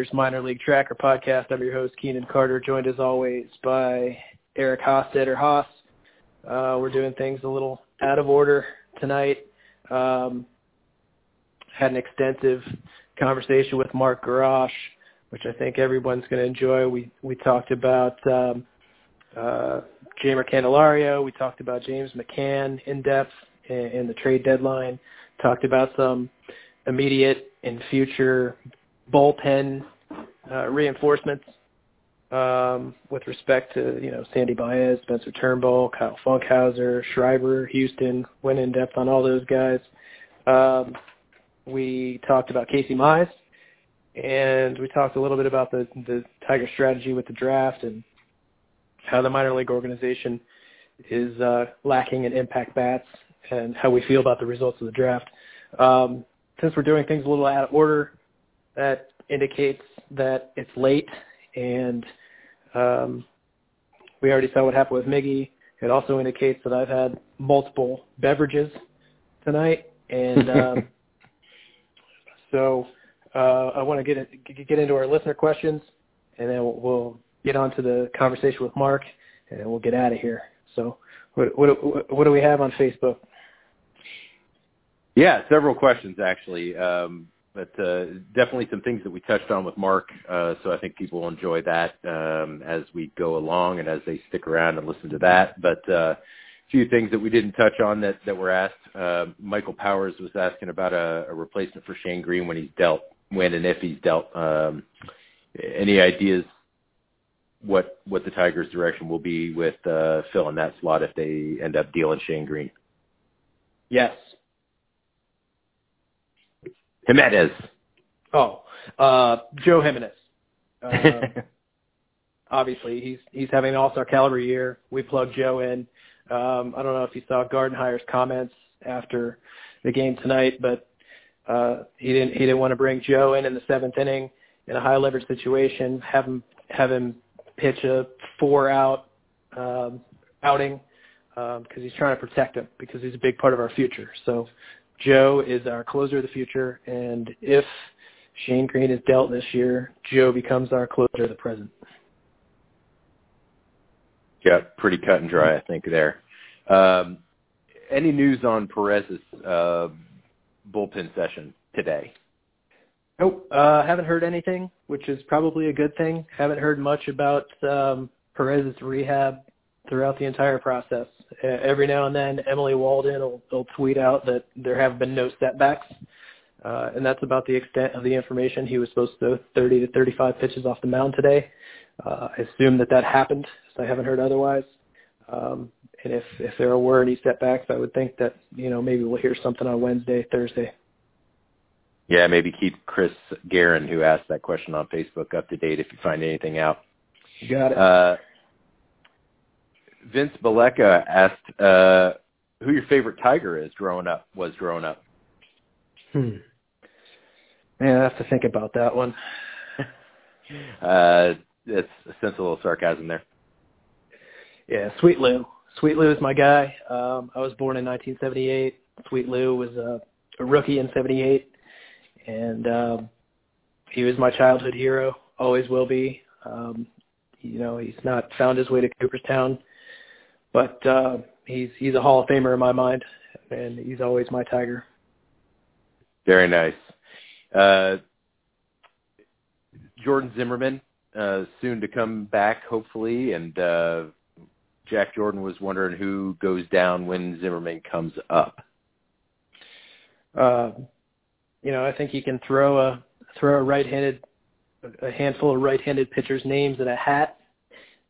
Tigers minor league tracker podcast. I'm your host, Keenan Carter, joined as always by Eric Hosstetter Haas. Uh, we're doing things a little out of order tonight. Um, had an extensive conversation with Mark Garage, which I think everyone's going to enjoy. We we talked about um, uh, Jeimer Candelario. We talked about James McCann in depth in the trade deadline. Talked about some immediate and future bullpen uh, reinforcements um, with respect to you know Sandy Baez, Spencer Turnbull, Kyle Funkhouser, Schreiber, Houston. Went in depth on all those guys. Um, we talked about Casey Mize, and we talked a little bit about the the Tiger strategy with the draft and how the minor league organization is uh, lacking in impact bats and how we feel about the results of the draft. Um, since we're doing things a little out of order, that indicates that it's late, and um, we already saw what happened with Miggy. It also indicates that I've had multiple beverages tonight, and um, so uh, I want to get in, get into our listener questions, and then we'll, we'll get on to the conversation with Mark, and we'll get out of here. So, what, what, what do we have on Facebook? Yeah, several questions actually, um, but uh, definitely some things that we touched on with Mark. Uh, so I think people will enjoy that um, as we go along and as they stick around and listen to that. But uh, a few things that we didn't touch on that that were asked. Uh, Michael Powers was asking about a, a replacement for Shane Greene when he's dealt, when and if he's dealt. Um, any ideas what what the Tigers' direction will be with uh, fill in that slot if they end up dealing Shane Greene? Yes, Jimenez. Oh, uh, Joe Jimenez. Uh, obviously, he's he's having an all-star caliber year. We plugged Joe in. Um, I don't know if you saw Gardenhire's comments after the game tonight, but uh, he didn't he didn't want to bring Joe in in the seventh inning in a high leverage situation, have him have him pitch a four out um, outing because um, he's trying to protect him because he's a big part of our future. So Joe is our closer of the future, and if Shane Greene is dealt this year, Joe becomes our closer of the present. Yeah, pretty cut and dry, I think there. Um, any news on Perez's uh, bullpen session today? Nope, uh, haven't heard anything, which is probably a good thing. Haven't heard much about um, Perez's rehab throughout the entire process. Uh, every now and then, Emily Waldon will, will tweet out that there have been no setbacks, uh, and that's about the extent of the information. He was supposed to 30 to 35 pitches off the mound today. Uh, I assume that that happened, so I haven't heard otherwise. Um, and if if there were any setbacks, I would think that you know maybe we'll hear something on Wednesday, Thursday. Yeah, maybe keep Chris Guerin, who asked that question on Facebook, up to date if you find anything out. You got it. Uh, Vince Baleka asked uh, who your favorite tiger is growing up was growing up. Hmm. Man, I have to think about that one. uh, it's a sense of a little sarcasm there. Yeah, Sweet Lou. Sweet Lou is my guy. Um, I was born in 1978. Sweet Lou was a, a rookie in '78, and um, he was my childhood hero. Always will be. Um, you know, he's not found his way to Cooperstown but uh, he's he's a Hall of Famer in my mind, and he's always my Tiger. Very nice. Uh, Jordan Zimmermann, uh, soon to come back, hopefully, and uh, Jack Jordan was wondering who goes down when Zimmermann comes up. Uh, you know, I think you can throw a throw a right-handed a handful of right-handed pitchers' names in a hat,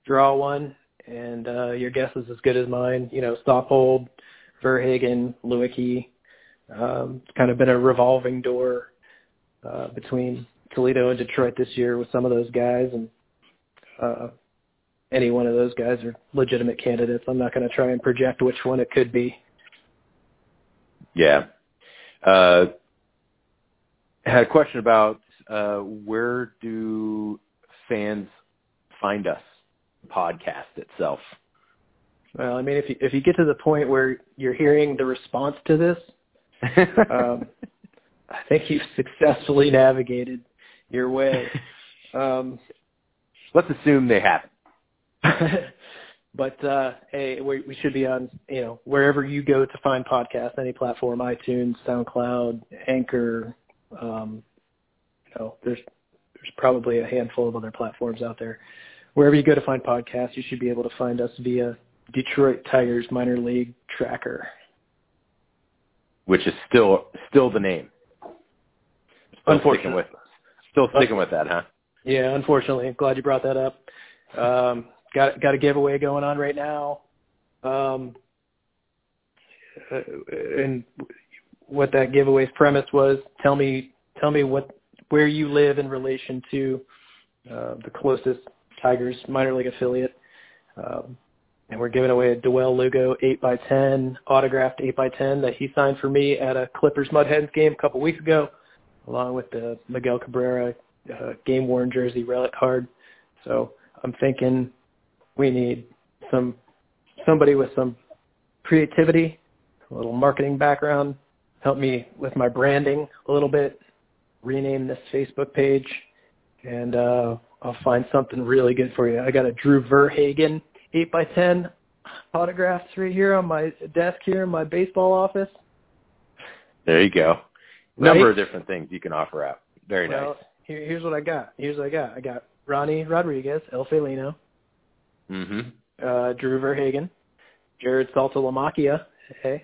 draw one, and uh, your guess is as good as mine. You know, Stophold, Verhagen, Lewicki. Um, it's kind of been a revolving door uh, between Toledo and Detroit this year with some of those guys, and uh, any one of those guys are legitimate candidates. I'm not going to try and project which one it could be. Yeah. Uh, had a question about uh, where do fans find us? Podcast itself? Well, I mean, if you if you get to the point where you're hearing the response to this, um, I think you've successfully navigated your way. um, Let's assume they haven't. but uh, hey, we, we should be on you know wherever you go to find podcasts, any platform, iTunes, SoundCloud, Anchor. Um, you know, there's there's probably a handful of other platforms out there. Wherever you go to find podcasts, you should be able to find us via Detroit Tigers minor league tracker, which is still still the name. Still sticking with still sticking with that, huh? Yeah, unfortunately. I'm glad you brought that up. Um, got got a giveaway going on right now. Um, uh, and what that giveaway's premise was, tell me tell me what where you live in relation to uh, the closest Tigers minor league affiliate. Um, and we're giving away a Dawel Lugo 8x10 autographed 8x10 that he signed for me at a Clippers Mud Hens game a couple weeks ago, along with the Miguel Cabrera uh, game worn jersey relic card. So I'm thinking we need some somebody with some creativity, a little marketing background, help me with my branding a little bit, rename this Facebook page, and uh, I'll find something really good for you. I got a Drew Verhagen 8 by 10 autographs right here on my desk here in my baseball office. There you go. Right? Number of different things you can offer out. Very well, nice. Here, here's what I got. Here's what I got. I got Ronny Rodriguez, El Felino, Mm-hmm. uh, Drew Verhagen, Jared Saltalamacchia, hey,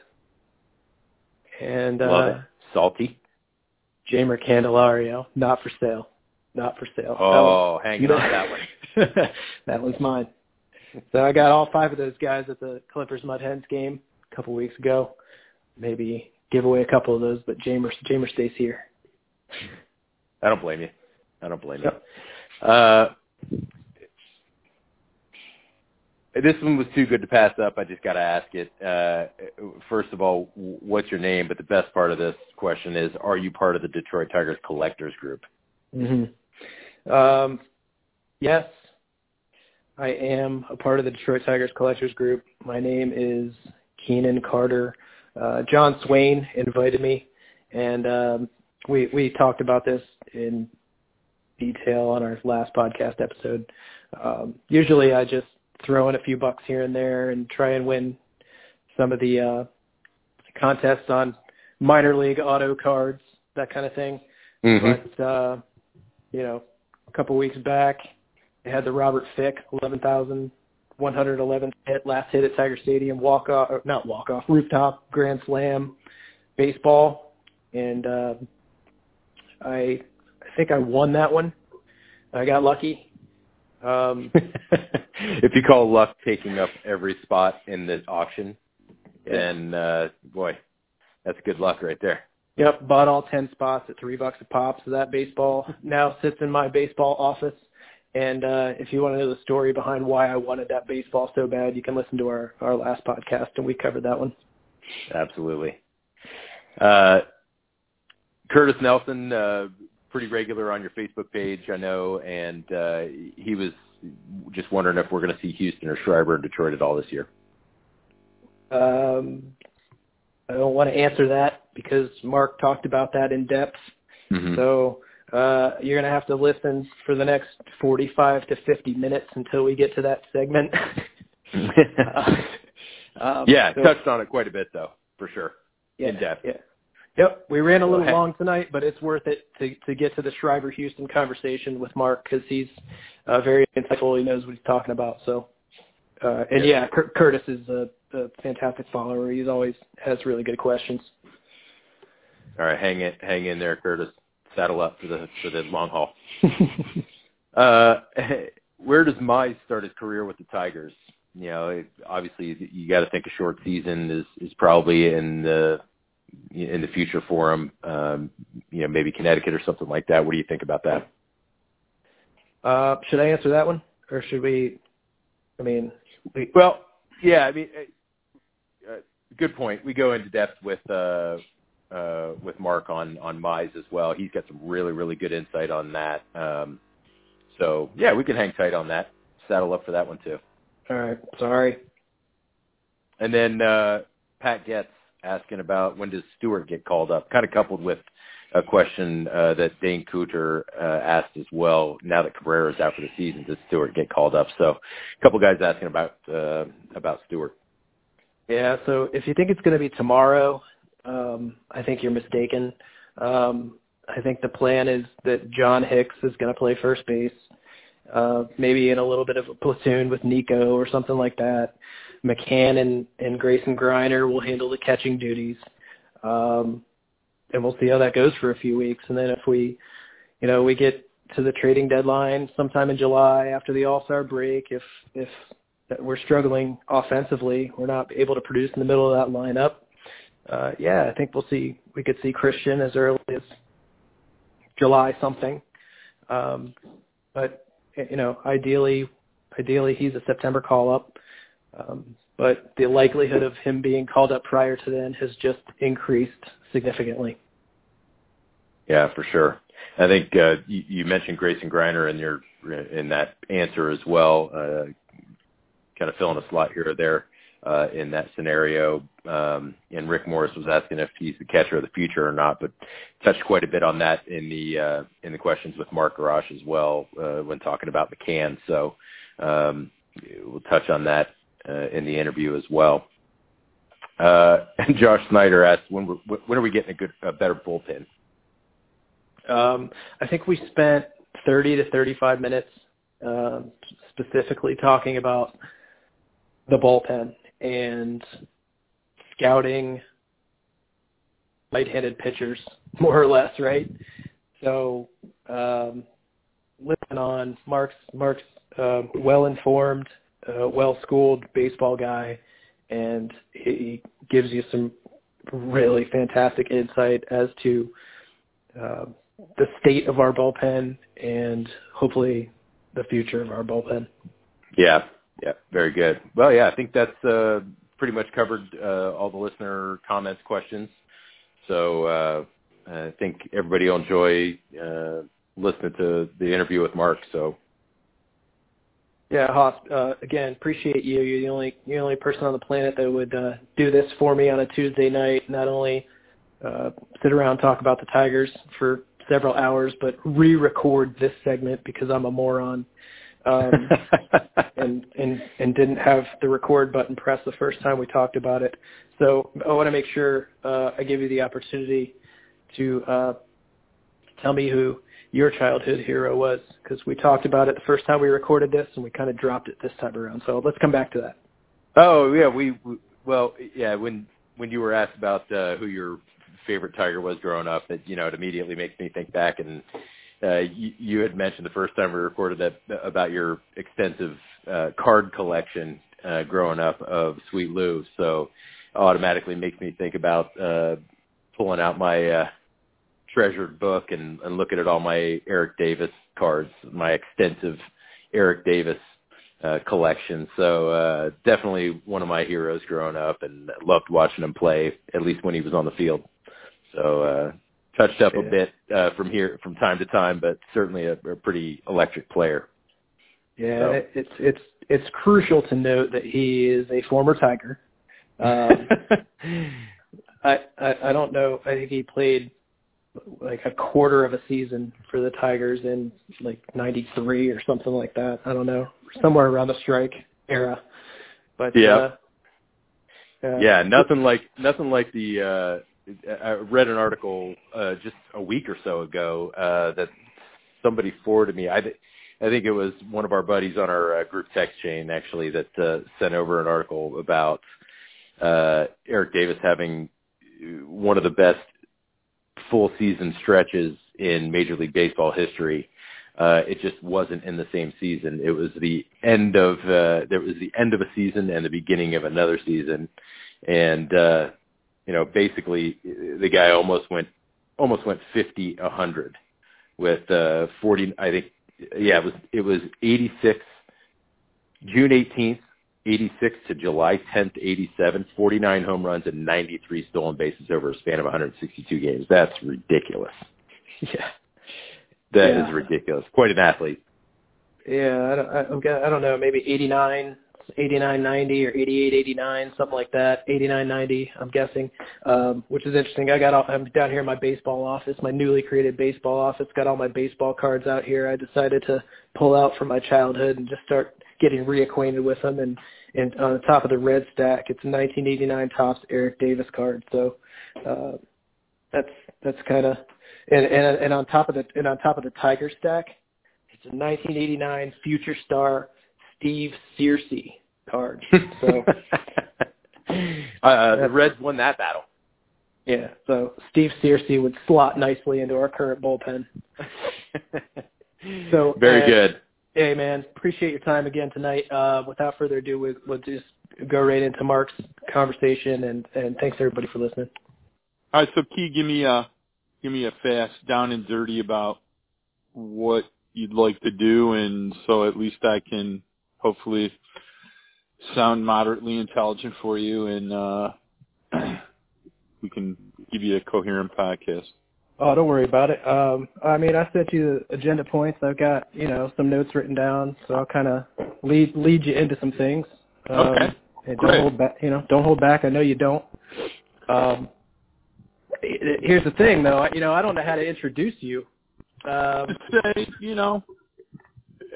and uh. Salty. Jeimer Candelario, not for sale. Not for sale. Oh, hang on that one. that one's mine. So I got all five of those guys at the Clippers Mud Hens game a couple weeks ago. Maybe give away a couple of those, but Jeimer Jeimer stays here. I don't blame you. I don't blame Yep. you. Uh, this one was too good to pass up. I just got to ask it. Uh, first of all, what's your name? But the best part of this question is, are you part of the Detroit Tigers collectors group? Mm-hmm. Um, yes, I am a part of the Detroit Tigers collectors group. My name is Keenan Carter. Uh, John Swain invited me, and um, we we talked about this in detail on our last podcast episode. Um, usually, I just throw in a few bucks here and there and try and win some of the uh, contests on minor league auto cards, that kind of thing. But uh, you know, a couple weeks back, they had the Robert Fick eleven thousand one hundred eleven hit last hit at Tiger Stadium walk off, not walk off rooftop grand slam baseball, and uh, I I think I won that one. I got lucky. Um, if you call luck taking up every spot in the auction, Yeah. then uh, boy, that's good luck right there. Yep, bought all ten spots at three bucks a pop. So that baseball now sits in my baseball office. And uh, if you want to know the story behind why I wanted that baseball so bad, you can listen to our our last podcast, and we covered that one. Absolutely. Uh, Curtis Nelson, uh, pretty regular on your Facebook page, I know, and uh, he was just wondering if we're going to see Houston or Schreiber in Detroit at all this year. Um, I don't want to answer that because Mark talked about that in depth. Mm-hmm. So uh, you're going to have to listen for the next 45 to 50 minutes until we get to that segment. uh, um, yeah, so- touched on it quite a bit though, for sure. yeah, in depth. Yeah. Yep, we ran a little long tonight, but it's worth it to to get to the Schreiber Houston conversation with Mark because he's uh, very insightful. He knows what he's talking about. So, uh, and Yeah. yeah, Cur- Curtis is a, a fantastic follower. He's always has really good questions. All right, hang it, hang in there, Curtis. Saddle up for the for the long haul. Uh, where does Mize start his career with the Tigers? You know, it, obviously you got to think a short season is is probably in the in the future for him. Um, you know, maybe Connecticut or something like that. What do you think about that? uh, should I answer that one, or should we? I mean, we, Well, yeah, I mean, uh, uh, good point. We go into depth with uh, uh, with Mark on on Mize as well. He's got some really really good insight on that. Um, so yeah, we can hang tight on that. Saddle up for that one too. all right. Sorry. And then uh, Pat Getz asking about when does Stewart get called up, kind of coupled with a question uh, that Dane Cooter uh, asked as well. Now that Cabrera is out for the season, does Stewart get called up? So, a couple guys asking about uh, about Stewart. Yeah. So if you think it's going to be tomorrow, um, I think you're mistaken. Um, I think the plan is that John Hicks is going to play first base, uh, maybe in a little bit of a platoon with Niko or something like that. McCann and, and Grayson Greiner will handle the catching duties. Um, and we'll see how that goes for a few weeks. And then if we, you know, we get to the trading deadline sometime in July after the All-Star break, if if we're struggling offensively, we're not able to produce in the middle of that lineup. Uh, yeah, I think we'll see. We could see Christin as early as July something. Um, but you know, ideally, ideally he's a September call up. Um, but the likelihood of him being called up prior to then has just increased significantly. Yeah, for sure. I think uh, you, you mentioned Grayson Greiner in your in that answer as well, uh, kind of filling a slot here or there uh, in that scenario. Um, and Rick Morris was asking if he's the catcher of the future or not, but touched quite a bit on that in the uh, in the questions with Mark Garage as well uh, when talking about McCann. So um, we'll touch on that uh, in the interview as well. Uh, and Josh Snyder asked, when, when are we getting a good, a better bullpen? Um, I think we spent 30 to 35 minutes uh, specifically talking about the bullpen and scouting right-handed pitchers, more or less, right? So, um, listening on Mark's Mark's uh, well-informed, uh, well-schooled baseball guy, and he gives you some really fantastic insight as to uh, the state of our bullpen and hopefully the future of our bullpen. Yeah, yeah, very good. Well, yeah, I think that's uh, pretty much covered uh, all the listener comments, questions. So uh, I think everybody will enjoy uh, listening to the interview with Mark. So yeah, Hoss. Uh, again, appreciate you. You're the only you're the only person on the planet that would uh, do this for me on a Tuesday night. Not only uh, sit around talk about the Tigers for several hours, but re-record this segment because I'm a moron. Um, and and and didn't have the record button pressed the first time we talked about it. So I want to make sure uh, I give you the opportunity to uh, tell me who your childhood hero was because we talked about it the first time we recorded this and we kind of dropped it this time around. So let's come back to that. Oh yeah, we, we well yeah when when you were asked about uh, who your favorite tiger was growing up, it you know it immediately makes me think back and you, you had mentioned the first time we recorded that about your extensive uh, card collection uh, growing up of Sweet Lou, so automatically makes me think about uh, pulling out my uh, treasured book and, and looking at all my Eric Davis cards, my extensive Eric Davis uh, collection. So uh, definitely one of my heroes growing up, and loved watching him play, at least when he was on the field. So uh, touched up a bit uh, from here from time to time, but certainly a, a pretty electric player. Yeah, so. it's it's it's crucial to note that he is a former Tiger. Um, I, I I don't know. I think he played like a quarter of a season for the Tigers in like '93 or something like that. I don't know, somewhere around the strike era. But yeah, uh, uh, yeah, nothing like nothing like the. uh I read an article uh just a week or so ago uh that somebody forwarded me. I I think it was one of our buddies on our uh, group text chain actually that uh, sent over an article about uh Eric Davis having one of the best full season stretches in Major League Baseball history. Uh, it just wasn't in the same season. It was the end of uh, there was the end of a season and the beginning of another season, and uh, you know basically the guy almost went almost went fifty a hundred with uh, forty. I think yeah it was it was eighty six June eighteenth 86 to July 10th, 87, 49 home runs and 93 stolen bases over a span of 162 games. That's ridiculous. Yeah. that yeah. is ridiculous. Quite an athlete. Yeah, I don't, I, I don't know, maybe 89 8990 or 8889, something like that. 8990, I'm guessing, um, which is interesting. I got all, I'm down here in my baseball office, my newly created baseball office. Got all my baseball cards out here. I decided to pull out from my childhood and just start getting reacquainted with them. And and on the top of the red stack, it's a 1989 Topps Eric Davis card. So uh, that's that's kind of and, and and on top of the and on top of the Tiger stack, it's a 1989 Future Star Steve Searcy card. So uh, the Reds won that battle. Yeah, so Steve Searcy would slot nicely into our current bullpen. so very uh, good. Hey man, appreciate your time again tonight. Uh, without further ado, we'll, we'll just go right into Mark's conversation, and and thanks everybody for listening. All right, so Key, give me a give me a fast down and dirty about what you'd like to do, and so at least I can hopefully sound moderately intelligent for you, and uh, we can give you a coherent podcast. Oh, don't worry about it. Um, I mean, I sent you the agenda points. I've got you know some notes written down, so I'll kind of lead lead you into some things. Um, okay. And don't Great. hold back. You know, don't hold back. I know you don't. Um, here's the thing, though. I- You know, I don't know how to introduce you. Um, say, you know,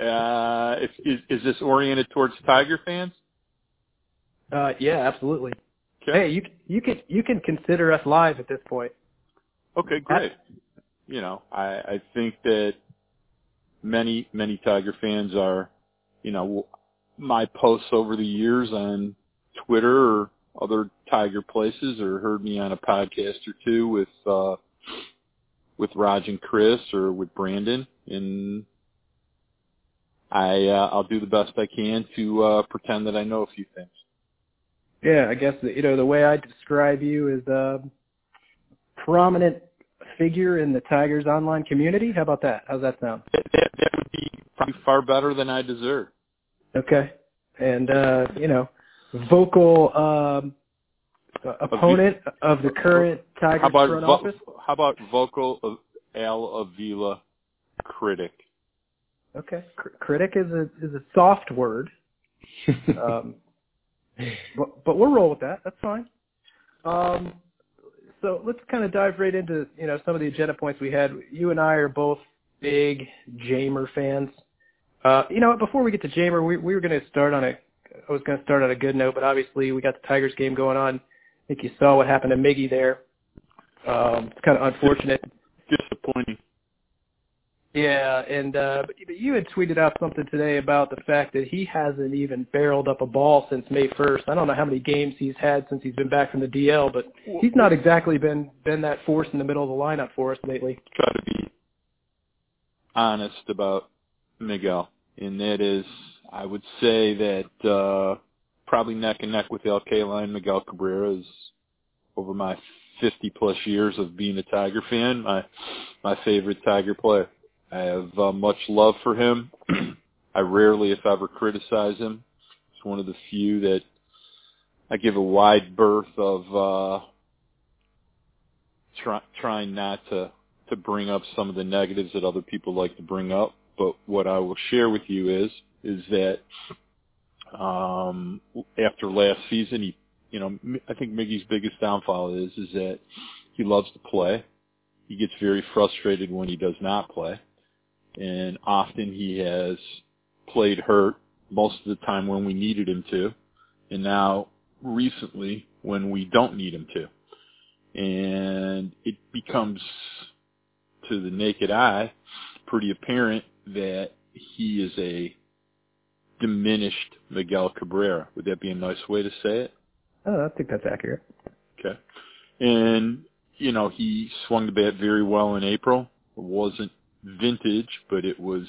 is, is this oriented towards Tiger fans? uh, yeah, absolutely. Okay. Hey, you you can you can consider us live at this point. Okay, great. You know, I, I think that many, many Tiger fans are, you know, my posts over the years on Twitter or other Tiger places or heard me on a podcast or two with, uh, with Raj and Chris or with Brandon and I, uh, I'll do the best I can to, uh, pretend that I know a few things. Yeah, I guess you know the way I describe you is a prominent figure in the Tigers online community. How about that? How's that sound? That, that, that would be probably far better than I deserve. Okay, and uh, you know, vocal um, uh, opponent of the current Tigers How about front vo- office. how about vocal Al Avila critic? Okay, Cr- critic is a is a soft word, um, but but we'll roll with that. That's fine. Um, so let's kind of dive right into you know some of the agenda points we had. You and I are both big Jeimer fans. Uh, you know, before we get to Jeimer, we we were going to start on a I was going to start on a good note, but obviously we got the Tigers game going on. I think you saw what happened to Miggy there. Um, it's kind of unfortunate. Disappointing. Yeah, and uh, but you had tweeted out something today about the fact that he hasn't even barreled up a ball since May 1st. I don't know how many games he's had since he's been back from the DL, but he's not exactly been been that force in the middle of the lineup for us lately. Try to be honest about Miguel, and that is, I would say that uh, probably neck and neck with Al Kaline Miguel Cabrera is over my 50 plus years of being a Tiger fan, my my favorite Tiger player. I have uh, much love for him. I rarely, if ever, criticize him. It's one of the few that I give a wide berth of uh, try, trying not to to bring up some of the negatives that other people like to bring up. But what I will share with you is is that um, after last season, he, you know, I think Miggy's biggest downfall is is that he loves to play. He gets very frustrated when he does not play, and often he has played hurt most of the time when we needed him to, and now recently when we don't need him to, and it becomes to the naked eye pretty apparent that he is a diminished Miguel Cabrera. Would that be a nice way to say it? Oh, I think that's accurate. Okay. And, you know, he swung the bat very well in April. It wasn't vintage, but it was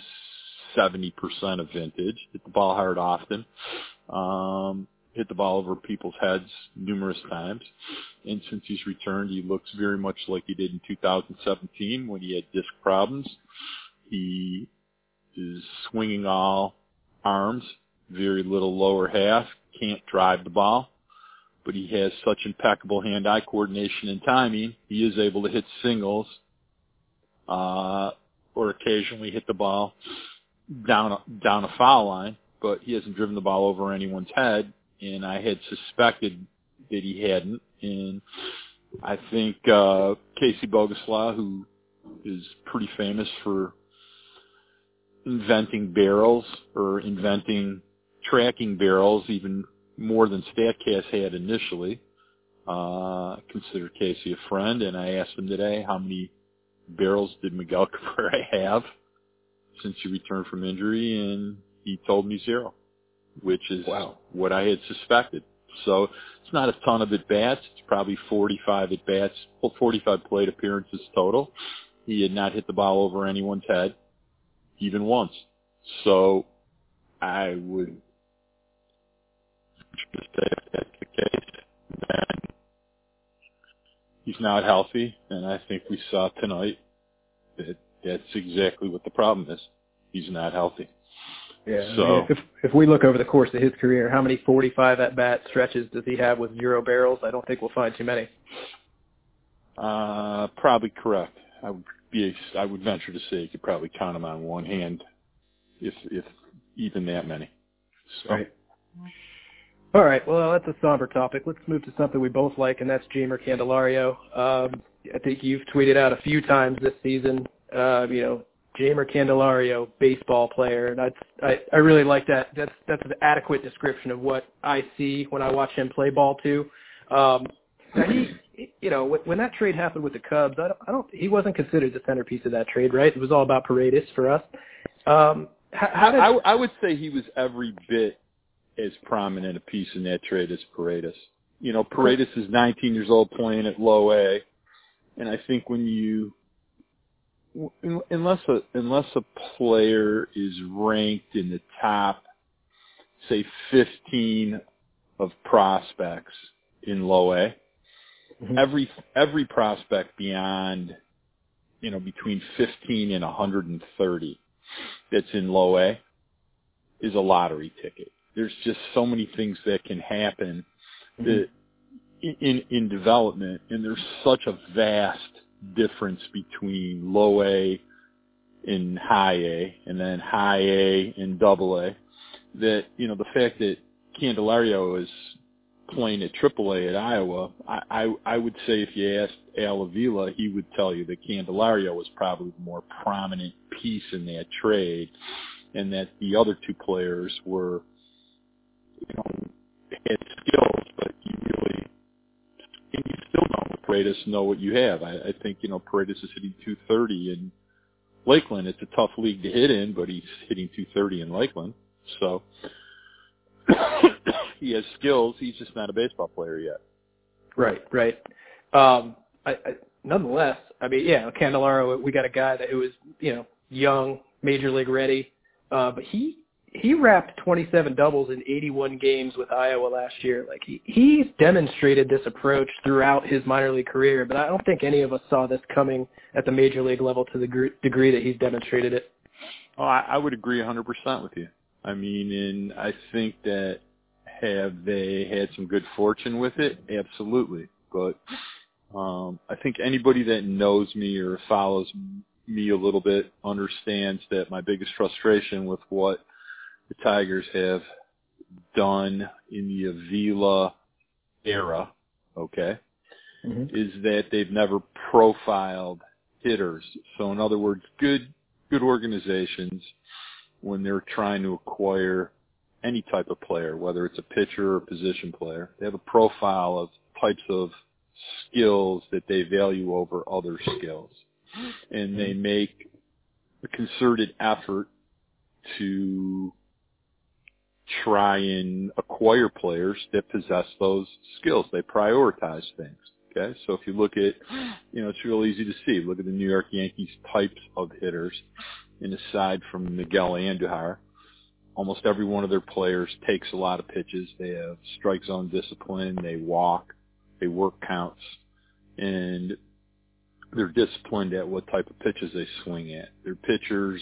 70% of vintage. Hit the ball hard often. Um, hit the ball over people's heads numerous times. And since he's returned, he looks very much like he did in 2017 when he had disc problems. He is swinging all arms, very little lower half, can't drive the ball, but he has such impeccable hand-eye coordination and timing. He is able to hit singles, uh, or occasionally hit the ball down a, down a foul line. but he hasn't driven the ball over anyone's head, and I had suspected that he hadn't. And I think uh, Casey Bogusław, who is pretty famous for inventing barrels or inventing tracking barrels, even more than Statcast had initially. Uh, consider Casey a friend, and I asked him today how many barrels did Miguel Cabrera have since he returned from injury, and he told me zero, which is wow. what I had suspected. So it's not a ton of at bats. It's probably 45 at bats, 45 plate appearances total. He had not hit the ball over anyone's head, even once. So I would just say if that's the case, then he's not healthy, and I think we saw tonight that that's exactly what the problem is. He's not healthy. Yeah. So I mean, if if we look over the course of his career, how many 45 at bat stretches does he have with zero barrels? I don't think we'll find too many. uh probably correct. I would be I would venture to say you could probably count them on one hand, if if even that many. So Right. All right. Well, that's a somber topic. Let's move to something we both like, and that's Jeimer Candelario. Um, I think you've tweeted out a few times this season. Uh, you know, Jeimer Candelario, baseball player, and I, I I really like that. That's that's an adequate description of what I see when I watch him play ball too. Um, now he, you know, when, when that trade happened with the Cubs, I don't, I don't, he wasn't considered the centerpiece of that trade, right? It was all about Paredes for us. Um, how, how did, I, I would say he was every bit as prominent a piece in that trade as Paredes. You know, Paredes is 19 years old playing at low A, and I think when you unless a unless a player is ranked in the top, say 15 of prospects in low A, Mhm. every every prospect beyond you know between 15 and 130 that's in low A is a lottery ticket. There's just so many things that can happen mm-hmm. that in in development, and there's such a vast difference between low A and high A, and then high A and double A. That you know the fact that Candelario is playing at Triple A at Iowa, I, I I would say if you asked Al Avila, he would tell you that Candelario was probably the more prominent piece in that trade, and that the other two players were, you know, had skills, but you really and you still don't with Paredes know what you have. I, I think, you know, Paredes is hitting 230 in Lakeland. It's a tough league to hit in, but he's hitting 230 in Lakeland. So he has skills. He's just not a baseball player yet. Right, right. Um, I, I, nonetheless, I mean, yeah, Candelario, we got a guy that who was, you know, young, major league ready, uh, but he he wrapped 27 doubles in 81 games with Iowa last year. Like he he's demonstrated this approach throughout his minor league career, but I don't think any of us saw this coming at the major league level to the gr- degree that he's demonstrated it. Oh, I, I would agree 100% with you. I mean, and I think that have they had some good fortune with it? Absolutely. But um, I think anybody that knows me or follows me a little bit understands that my biggest frustration with what the Tigers have done in the Avila era, okay, Mm-hmm. is that they've never profiled hitters. So in other words, good good organizations when they're trying to acquire any type of player, whether it's a pitcher or a position player, they have a profile of types of skills that they value over other skills. And they make a concerted effort to try and acquire players that possess those skills. They prioritize things. Okay, so if you look at, you know, it's real easy to see. Look at the New York Yankees types of hitters, and aside from Miguel Andujar, almost every one of their players takes a lot of pitches. They have strike zone discipline. They walk. They work counts, and they're disciplined at what type of pitches they swing at. Their pitchers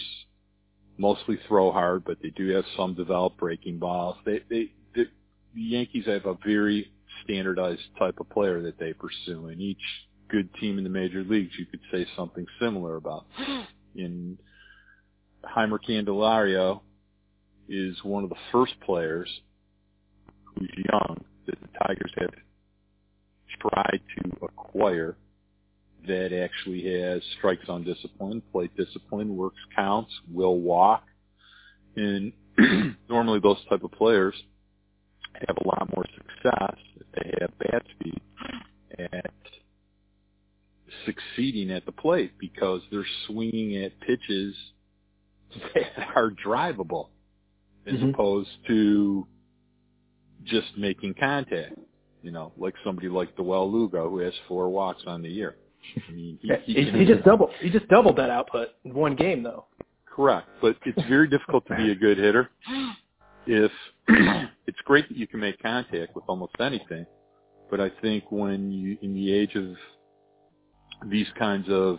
mostly throw hard, but they do have some developed breaking balls. They, they, they the Yankees have a very standardized type of player that they pursue, and each good team in the major leagues you could say something similar about. In Jeimer Candelario is one of the first players who's young that the Tigers have tried to acquire that actually has strike zone discipline, plate discipline, works counts, will walk. And normally those type of players have a lot more success if they have bat speed at succeeding at the plate because they're swinging at pitches that are drivable as Mhm. opposed to just making contact. You know, like somebody like Dawel Lugo who has four walks on the year. I mean, he, he, He, he just doubled. He just doubled that output in one game, though. Correct, but it's very difficult to be a good hitter if it's great that you can make contact with almost anything, but I think when you in the age of these kinds of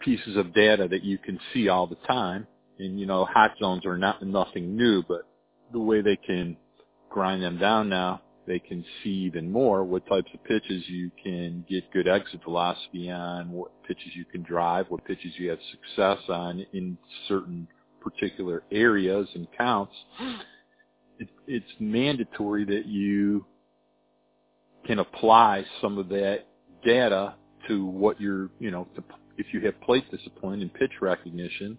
pieces of data that you can see all the time, and you know hot zones are not nothing new, but the way they can grind them down now, they can see even more what types of pitches you can get good exit velocity on, what pitches you can drive, what pitches you have success on in certain particular areas and counts. It, it's mandatory that you can apply some of that data to what you're, you know, to, if you have plate discipline and pitch recognition,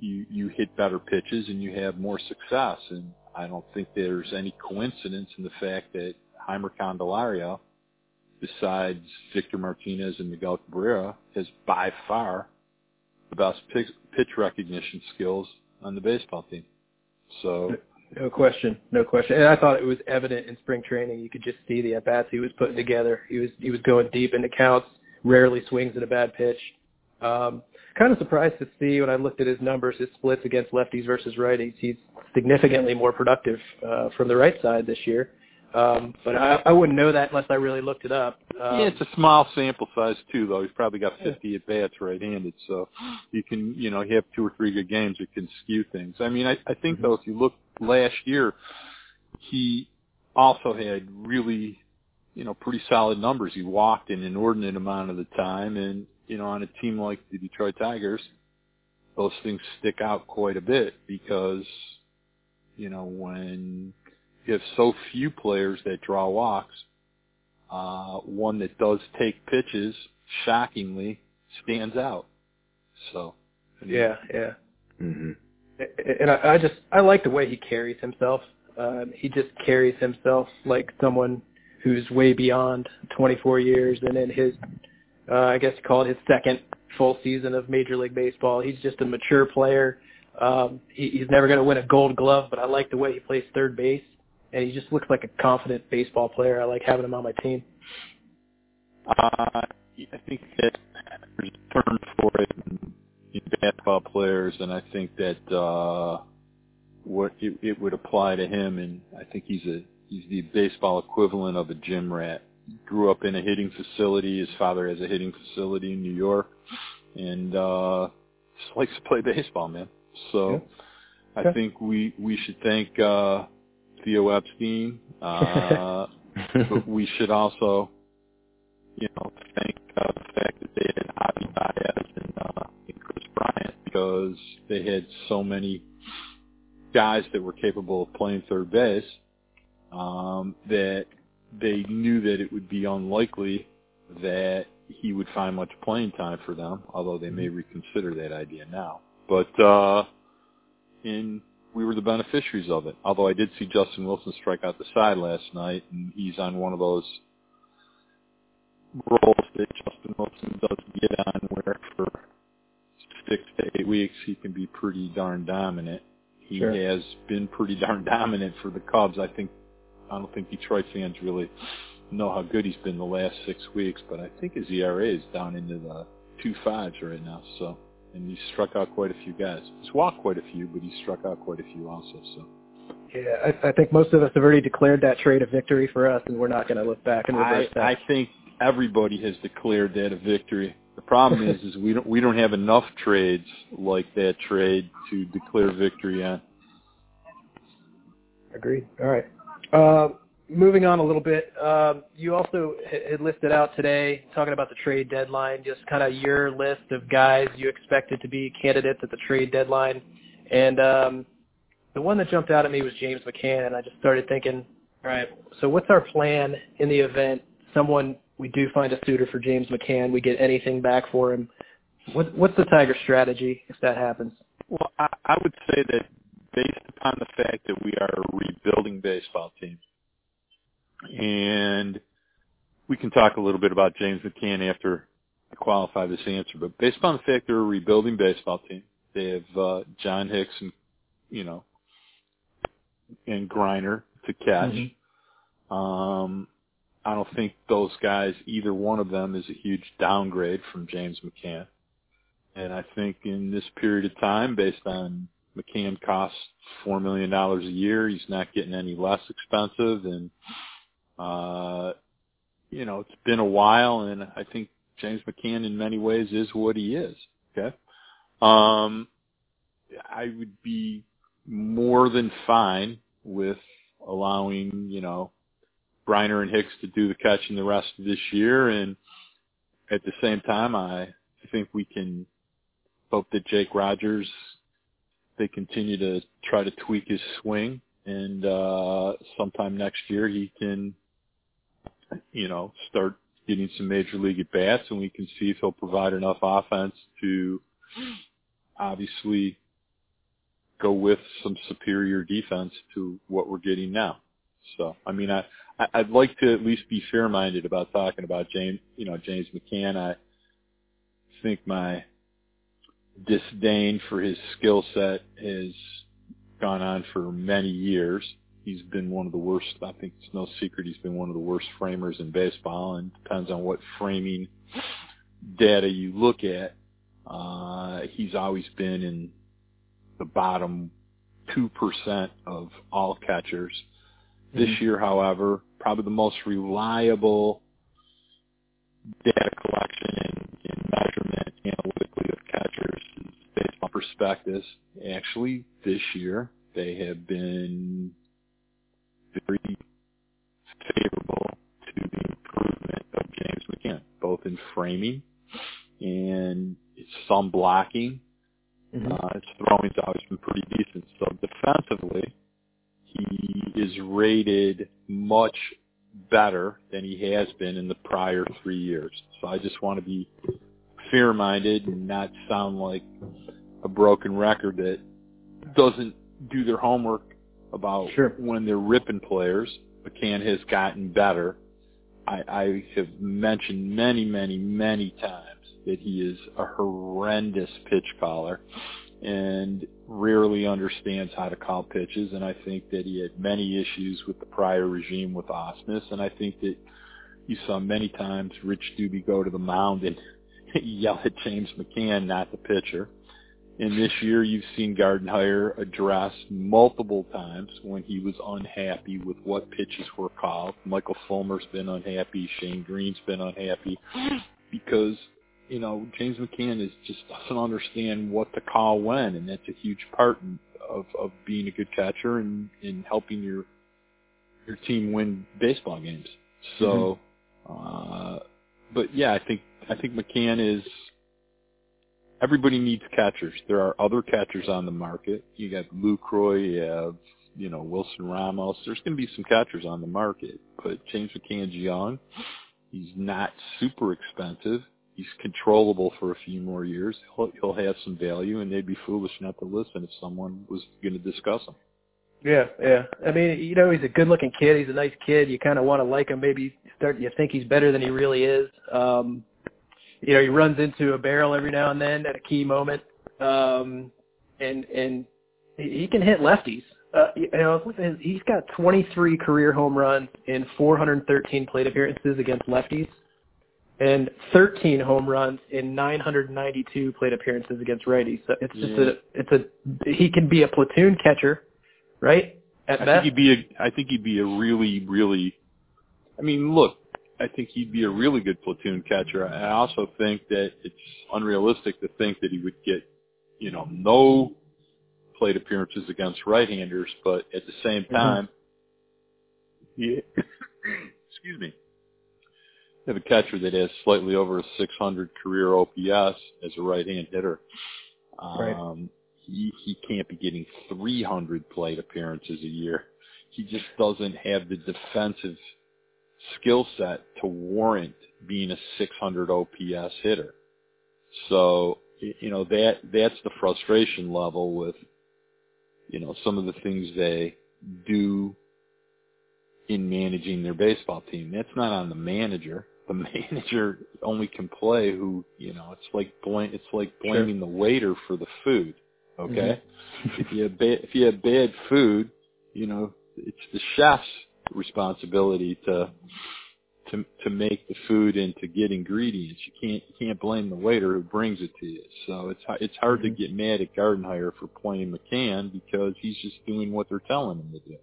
you, you hit better pitches and you have more success. And I don't think there's any coincidence in the fact that Jeimer Candelario, besides Victor Martinez and Miguel Cabrera, has by far the best pitch, pitch recognition skills on the baseball team. So No question, no question. And I thought it was evident in spring training. You could just see the at bats he was putting together. He was he was going deep into counts. Rarely swings at a bad pitch. Um, kind of surprised to see when I looked at his numbers, his splits against lefties versus righties. He's significantly more productive uh, from the right side this year. Um, but I, I wouldn't know that unless I really looked it up. Um, yeah, it's a small sample size too, though. He's probably got 50 at bats right-handed, so you can, you know, you have two or three good games that can skew things. I mean, I, I think though, if you look last year, he also had really, you know, pretty solid numbers. He walked an inordinate amount of the time, and you know, on a team like the Detroit Tigers, those things stick out quite a bit because, you know, when you have so few players that draw walks, uh, one that does take pitches, shockingly, stands out. So, I mean, yeah, yeah. hmm and I, I just I like the way he carries himself. Um, he just carries himself like someone who's way beyond 24 years, and in his, uh, I guess call it his second full season of Major League Baseball. He's just a mature player. Um, he, he's never going to win a Gold Glove, but I like the way he plays third base, and he just looks like a confident baseball player. I like having him on my team. Uh, I think that there's a term for it in, in basketball players, and I think that uh, what it, it would apply to him, and I think he's a he's the baseball equivalent of a gym rat. Grew up in a hitting facility. His father has a hitting facility in New York, and uh, just likes to play baseball, man. So Yeah. I Okay. think we we should thank uh, Theo Epstein. Uh, but we should also, you know, thank uh, the fact that they had Javi Baez and, uh, and Kris Bryant because they had so many guys that were capable of playing third base um, that they knew that it would be unlikely that he would find much playing time for them, although they may reconsider that idea now. But uh, in we were the beneficiaries of it. Although I did see Justin Wilson strike out the side last night, and he's on one of those roles that Justin Wilson does get on where for six to eight weeks he can be pretty darn dominant. He Sure. has been pretty darn dominant for the Cubs. I think I don't think Detroit fans really know how good he's been the last six weeks, but I think his ERA is down into the two fives right now. So, and he's struck out quite a few guys. He's walked quite a few, but he's struck out quite a few also. So, Yeah, I, I think most of us have already declared that trade a victory for us, and we're not going to look back and I, reverse that. I think everybody has declared that a victory. The problem is, is we don't we don't have enough trades like that trade to declare victory on. Agreed. All right. Uh, moving on a little bit, um, you also had listed out today, talking about the trade deadline, just kind of your list of guys you expected to be candidates at the trade deadline. And um, the one that jumped out at me was James McCann, and I just started thinking, all right, so what's our plan in the event someone we do find a suitor for James McCann, we get anything back for him? What, what's the Tiger strategy if that happens? Well, I, I would say that based upon the fact that we are a rebuilding baseball team, and we can talk a little bit about James McCann after I qualify this answer, but based upon the fact they're a rebuilding baseball team, they have uh, John Hicks and you know and Greiner to catch. Mm-hmm. Um, I don't think those guys, either one of them, is a huge downgrade from James McCann. And I think in this period of time, based on McCann costs four million dollars a year, he's not getting any less expensive, and uh, you know it's been a while, and I think James McCann in many ways is what he is. Okay, um, I would be more than fine with allowing you know Greiner and Hicks to do the catching the rest of this year, and at the same time, I think we can hope that Jake Rogers they continue to try to tweak his swing, and uh, sometime next year he can, you know, start getting some major league at bats, and we can see if he'll provide enough offense to obviously go with some superior defense to what we're getting now. So, I mean, I, I'd like to at least be fair-minded about talking about James, you know, James McCann. I think my disdain for his skill set has gone on for many years. He's been one of the worst. I think it's no secret he's been one of the worst framers in baseball, and depends on what framing data you look at. Uh, he's always been in the bottom two percent of all catchers. Mm-hmm. This year, however, probably the most reliable data collection and, and measurement analytically of catchers is based on prospectus. Actually, this year they have been very favorable to the improvement of James McCann, both in framing and some blocking Mm-hmm. Uh, his throwing's always been pretty decent. So defensively, he is rated much better than he has been in the prior three years. So I just want to be fair-minded and not sound like a broken record that doesn't do their homework about sure. when they're ripping players. McCann has gotten better. I, I have mentioned many, many, many times that he is a horrendous pitch caller and rarely understands how to call pitches. And I think that he had many issues with the prior regime with Ausmus. And I think that you saw many times Rich Dubee go to the mound and yell at James McCann, not the pitcher. And this year you've seen Gardenhire address multiple times when he was unhappy with what pitches were called. Michael Fulmer's been unhappy. Shane Greene's been unhappy because you know, James McCann is just doesn't understand what to call when, and that's a huge part of of being a good catcher and in helping your your team win baseball games. So, mm-hmm. uh, but yeah, I think I think McCann is. Everybody needs catchers. There are other catchers on the market. You got Lucroy, you have you know Wilson Ramos. There's going to be some catchers on the market, but James McCann's young. He's not super expensive he's controllable for a few more years. He'll, he'll have some value, and they'd be foolish not to listen if someone was going to discuss him. Yeah, yeah. I mean, you know, he's a good-looking kid. He's a nice kid. You kind of want to like him. Maybe start. You think he's better than he really is. Um, you know, he runs into a barrel every now and then at a key moment, um, and and he can hit lefties. Uh, you know, he's got 23 career home runs in 413 plate appearances against lefties and 13 home runs in 992 plate appearances against righties. So it's just yeah. a it's a he can be a platoon catcher, right? At best. I best. think he'd be a I think he'd be a really really I mean, look, I think he'd be a really good platoon catcher. I also think that it's unrealistic to think that he would get, you know, no plate appearances against right-handers, but at the same mm-hmm. time, mm-hmm. yeah, excuse me have a catcher that has slightly over a 600 career OPS as a right-hand hitter. Um, right. he he can't be getting 300 plate appearances a year. He just doesn't have the defensive skill set to warrant being a 600 OPS hitter. So, you know, that, that's the frustration level with, you know, some of the things they do in managing their baseball team. That's not on the manager. The manager only can play who, you know, it's like blame, it's like blaming sure. the waiter for the food. Okay. Mm-hmm. if you have bad, if you have bad food, you know, it's the chef's responsibility to to to make the food and to get ingredients. You can't you can't blame the waiter who brings it to you. So it's it's hard mm-hmm. to get mad at Gardenhire for playing McCann because he's just doing what they're telling him to do.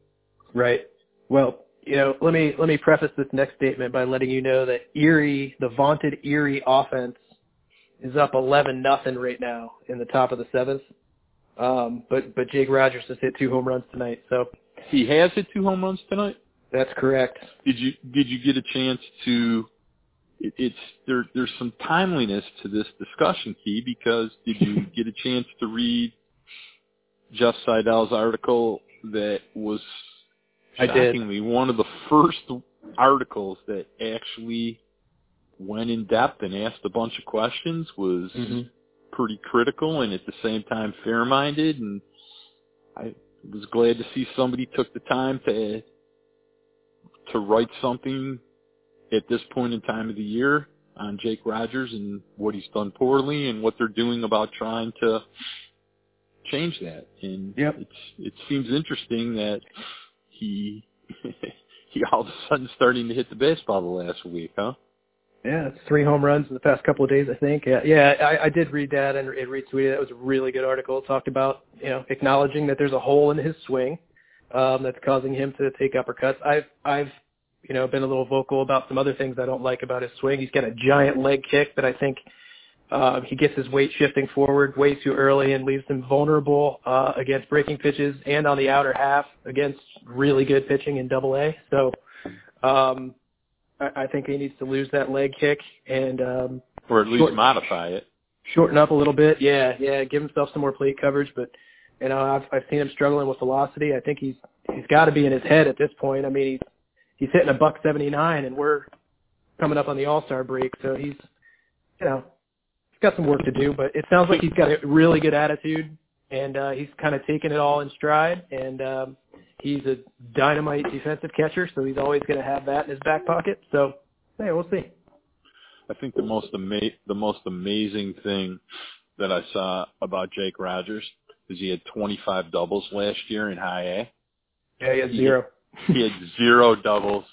Right. Well, you know, let me let me preface this next statement by letting you know that Erie, the vaunted Erie offense, is up eleven nothing right now in the top of the seventh. Um, but but Jake Rogers has hit two home runs tonight, so he has hit two home runs tonight. That's correct. Did you did you get a chance to? It, it's there. There's some timeliness to this discussion, Key, because did you get a chance to read Jeff Seidel's article that was shockingly one of the first articles that actually went in depth and asked a bunch of questions was mm-hmm. pretty critical and at the same time fair minded and I was glad to see somebody took the time to to write something at this point in time of the year on Jake Rogers and what he's done poorly and what they're doing about trying to change that. And yep. it's it seems interesting that he he all of a sudden starting to hit the baseball the last week, huh? Yeah, it's three home runs in the past couple of days, I think. Yeah, yeah, I, I did read that and, and retweeted. That was a really good article. It talked about you know acknowledging that there's a hole in his swing um, that's causing him to take uppercuts. I've I've you know been a little vocal about some other things I don't like about his swing. He's got a giant leg kick that I think uh, he gets his weight shifting forward way too early and leaves him vulnerable uh, against breaking pitches and on the outer half against really good pitching in Double A. So um, I, I think he needs to lose that leg kick and um, or at least shorten, modify it. Shorten up a little bit, yeah, yeah. Give himself some more plate coverage, but you know, I've I've seen him struggling with velocity. I think he's he's got to be in his head at this point. I mean, he's he's hitting a buck seventy nine, and we're coming up on the All Star break, so he's you know he's got some work to do. But it sounds like he's got a really good attitude, and uh, he's kind of taking it all in stride. And um, he's a dynamite defensive catcher, so he's always going to have that in his back pocket. So hey, we'll see. I think the most ama- the most amazing thing that I saw about Jake Rogers because he had 25 doubles last year in high A. Yeah, he had zero. He, he had zero doubles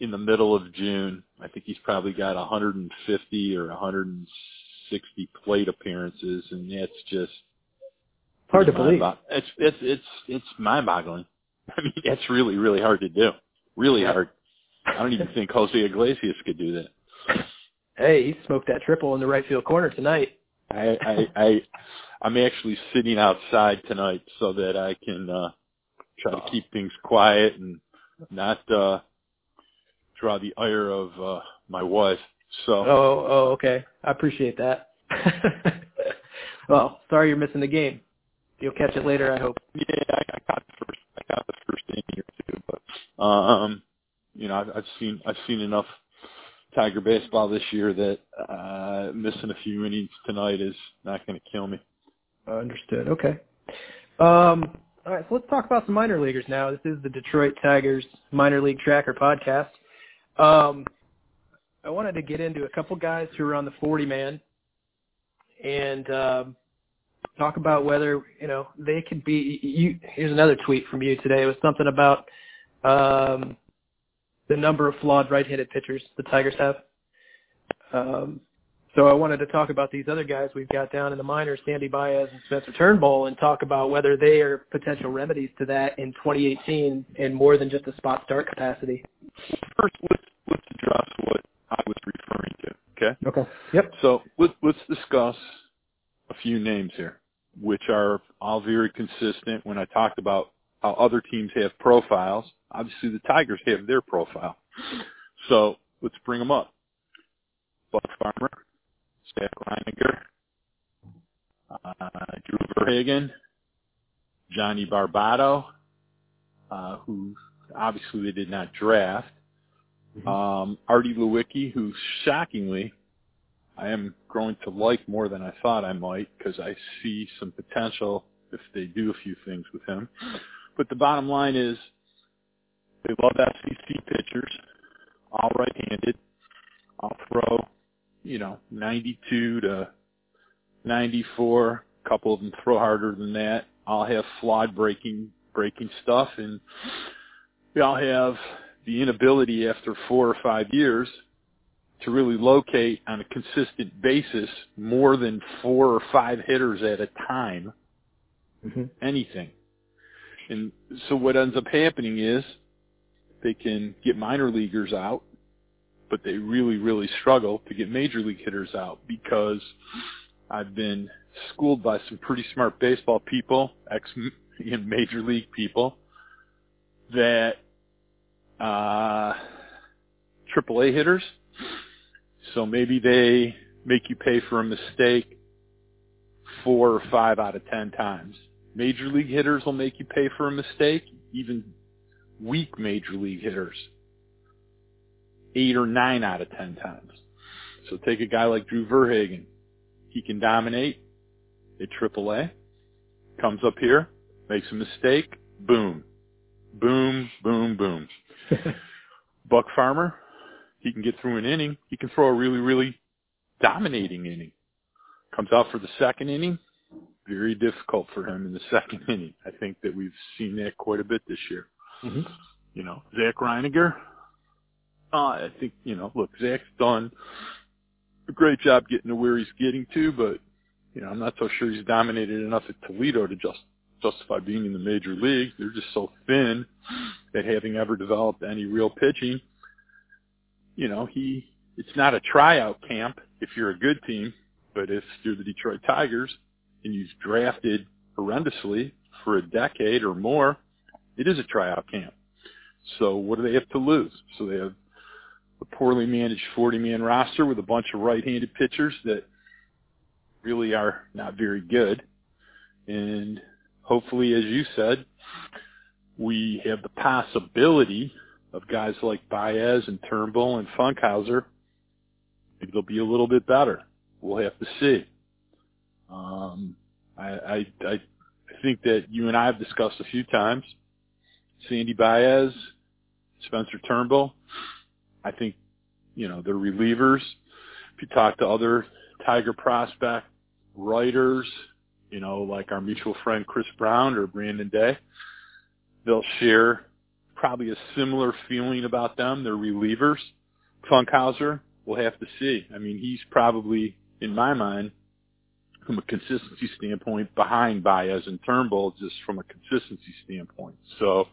in the middle of June. I think he's probably got 150 or 160 plate appearances, and that's just hard to believe. It's it's it's it's mind-boggling. I mean, that's really really hard to do. Really hard. I don't even think Jose Iglesias could do that. Hey, he smoked that triple in the right field corner tonight. I I, I I'm actually sitting outside tonight so that I can uh try to keep things quiet and not uh draw the ire of uh my wife. So Oh, oh okay. I appreciate that. well, sorry you're missing the game. You'll catch it later, I hope. Yeah, I, I got the first I got the first inning or two, but um you know, I've, I've seen I've seen enough Tiger baseball this year that uh missing a few innings tonight is not going to kill me. Understood. Okay. Um, all right, so let's talk about some minor leaguers now. This is the Detroit Tigers Minor League Tracker podcast. Um, I wanted to get into a couple guys who are on the 40 man and um, talk about whether you know they could be. You, here's another tweet from you today. It was something about um, the number of flawed right-handed pitchers the Tigers have. Um, so I wanted to talk about these other guys we've got down in the minors, Sandy Baez and Spencer Turnbull, and talk about whether they are potential remedies to that in 2018 in more than just a spot start capacity. First, let's, let's address what I was referring to. Okay. Okay. Yep. So let, let's discuss a few names here, which are all very consistent. When I talked about how other teams have profiles, obviously the Tigers have their profile. So let's bring them up. Buck Farmer, Zach Reininger, uh, Drew Verhagen, Johnny Barbato, uh, who obviously they did not draft, mm-hmm. um, Artie Lewicki, who shockingly I am growing to like more than I thought I might because I see some potential if they do a few things with him. But the bottom line is they love SEC pitchers, all right-handed. I'll throw, you know, 92 to 94. A couple of them throw harder than that. I'll have flawed breaking breaking stuff, and we all have the inability after four or five years to really locate on a consistent basis more than four or five hitters at a time mm-hmm. anything. And so what ends up happening is they can get minor leaguers out, but they really, really struggle to get major league hitters out because I've been schooled by some pretty smart baseball people, ex major league people, that uh, AAA hitters. So maybe they make you pay for a mistake four or five out of ten times. Major league hitters will make you pay for a mistake, even weak major league hitters, eight or nine out of ten times. So take a guy like Drew Verhagen. He can dominate at AAA, comes up here, makes a mistake, boom, boom, boom, boom. Buck Farmer, he can get through an inning. He can throw a really, really dominating inning. Comes out for the second inning, very difficult for him in the second inning. I think that we've seen that quite a bit this year. Mm-hmm. You know, Zach Reininger. I think you know. Look, Zach's done a great job getting to where he's getting to, but you know, I'm not so sure he's dominated enough at Toledo to just justify being in the major leagues. They're just so thin that having ever developed any real pitching, you know, he it's not a tryout camp if you're a good team, but if you're the Detroit Tigers, and you've drafted horrendously for a decade or more, it is a tryout camp. So what do they have to lose? So they have a poorly managed 40-man roster with a bunch of right-handed pitchers that really are not very good. And hopefully, as you said, we have the possibility of guys like Baez and Turnbull and Funkhouser. Maybe they'll be a little bit better. We'll have to see. Um, I, I, I think that you and I have discussed a few times. Sandy Baez, Spencer Turnbull. I think, you know, they're relievers. If you talk to other Tiger prospect writers, you know, like our mutual friend Chris Brown or Brandon Day, they'll share probably a similar feeling about them. They're relievers. Funkhouser, we'll have to see. I mean, he's probably, in my mind, from a consistency standpoint behind Baez and Turnbull just from a consistency standpoint. So,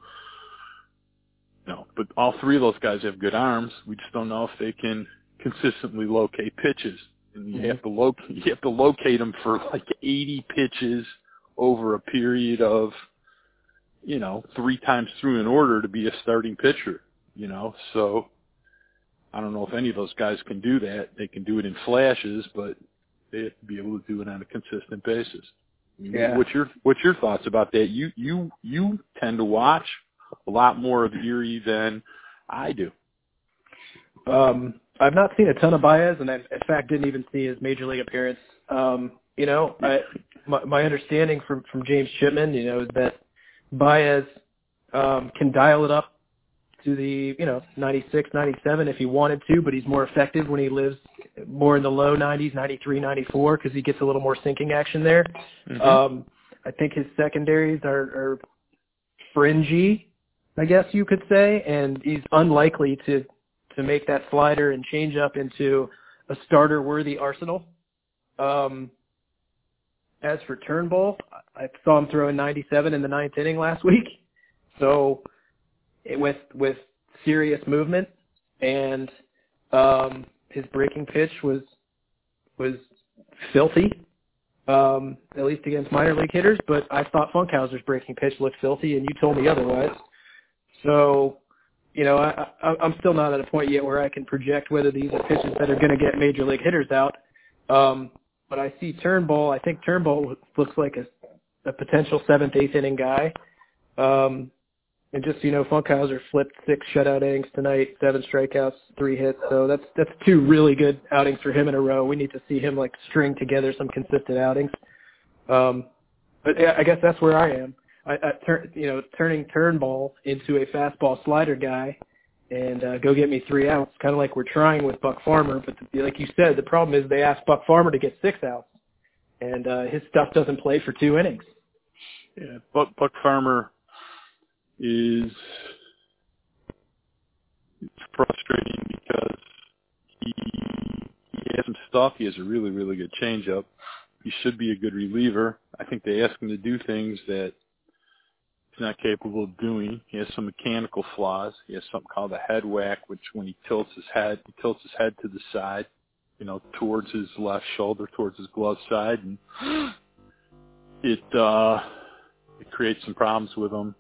no, but all three of those guys have good arms. We just don't know if they can consistently locate pitches. And you mm-hmm. have to locate you have to locate them for like 80 pitches over a period of you know, three times through in order to be a starting pitcher, you know. So I don't know if any of those guys can do that. They can do it in flashes, but they have to be able to do it on a consistent basis. Yeah. What's your What's your thoughts about that? You you you tend to watch a lot more of Erie than I do. Um, I've not seen a ton of Baez, and I, in fact, didn't even see his major league appearance. Um, you know, I, my, my understanding from from James Chipman, you know, is that Baez um, can dial it up to the you know 96, 97 if he wanted to, but he's more effective when he lives more in the low 90s, 93, 94, because he gets a little more sinking action there. Mm-hmm. Um, I think his secondaries are, are fringy, I guess you could say, and he's unlikely to to make that slider and change up into a starter worthy arsenal. Um, as for Turnbull, I saw him throw in 97 in the ninth inning last week, so it, with with serious movement and um, his breaking pitch was was filthy, um, at least against minor league hitters. But I thought Funkhouser's breaking pitch looked filthy, and you told me otherwise. So, you know, I, I, I'm still not at a point yet where I can project whether these are pitches that are going to get major league hitters out. Um, but I see Turnbull. I think Turnbull looks like a, a potential seventh, eighth inning guy. Um, and just you know, Funkhouser flipped six shutout innings tonight, seven strikeouts, three hits. So that's that's two really good outings for him in a row. We need to see him like string together some consistent outings. Um, but yeah, I guess that's where I am. I, I turn you know turning Turnbull into a fastball slider guy, and uh, go get me three outs, kind of like we're trying with Buck Farmer. But the, like you said, the problem is they asked Buck Farmer to get six outs, and uh, his stuff doesn't play for two innings. Yeah, Buck Buck Farmer is it's frustrating because he he has some stuff. He has a really really good changeup. He should be a good reliever. I think they ask him to do things that he's not capable of doing. He has some mechanical flaws. He has something called a head whack, which when he tilts his head, he tilts his head to the side, you know, towards his left shoulder, towards his glove side, and it uh it creates some problems with him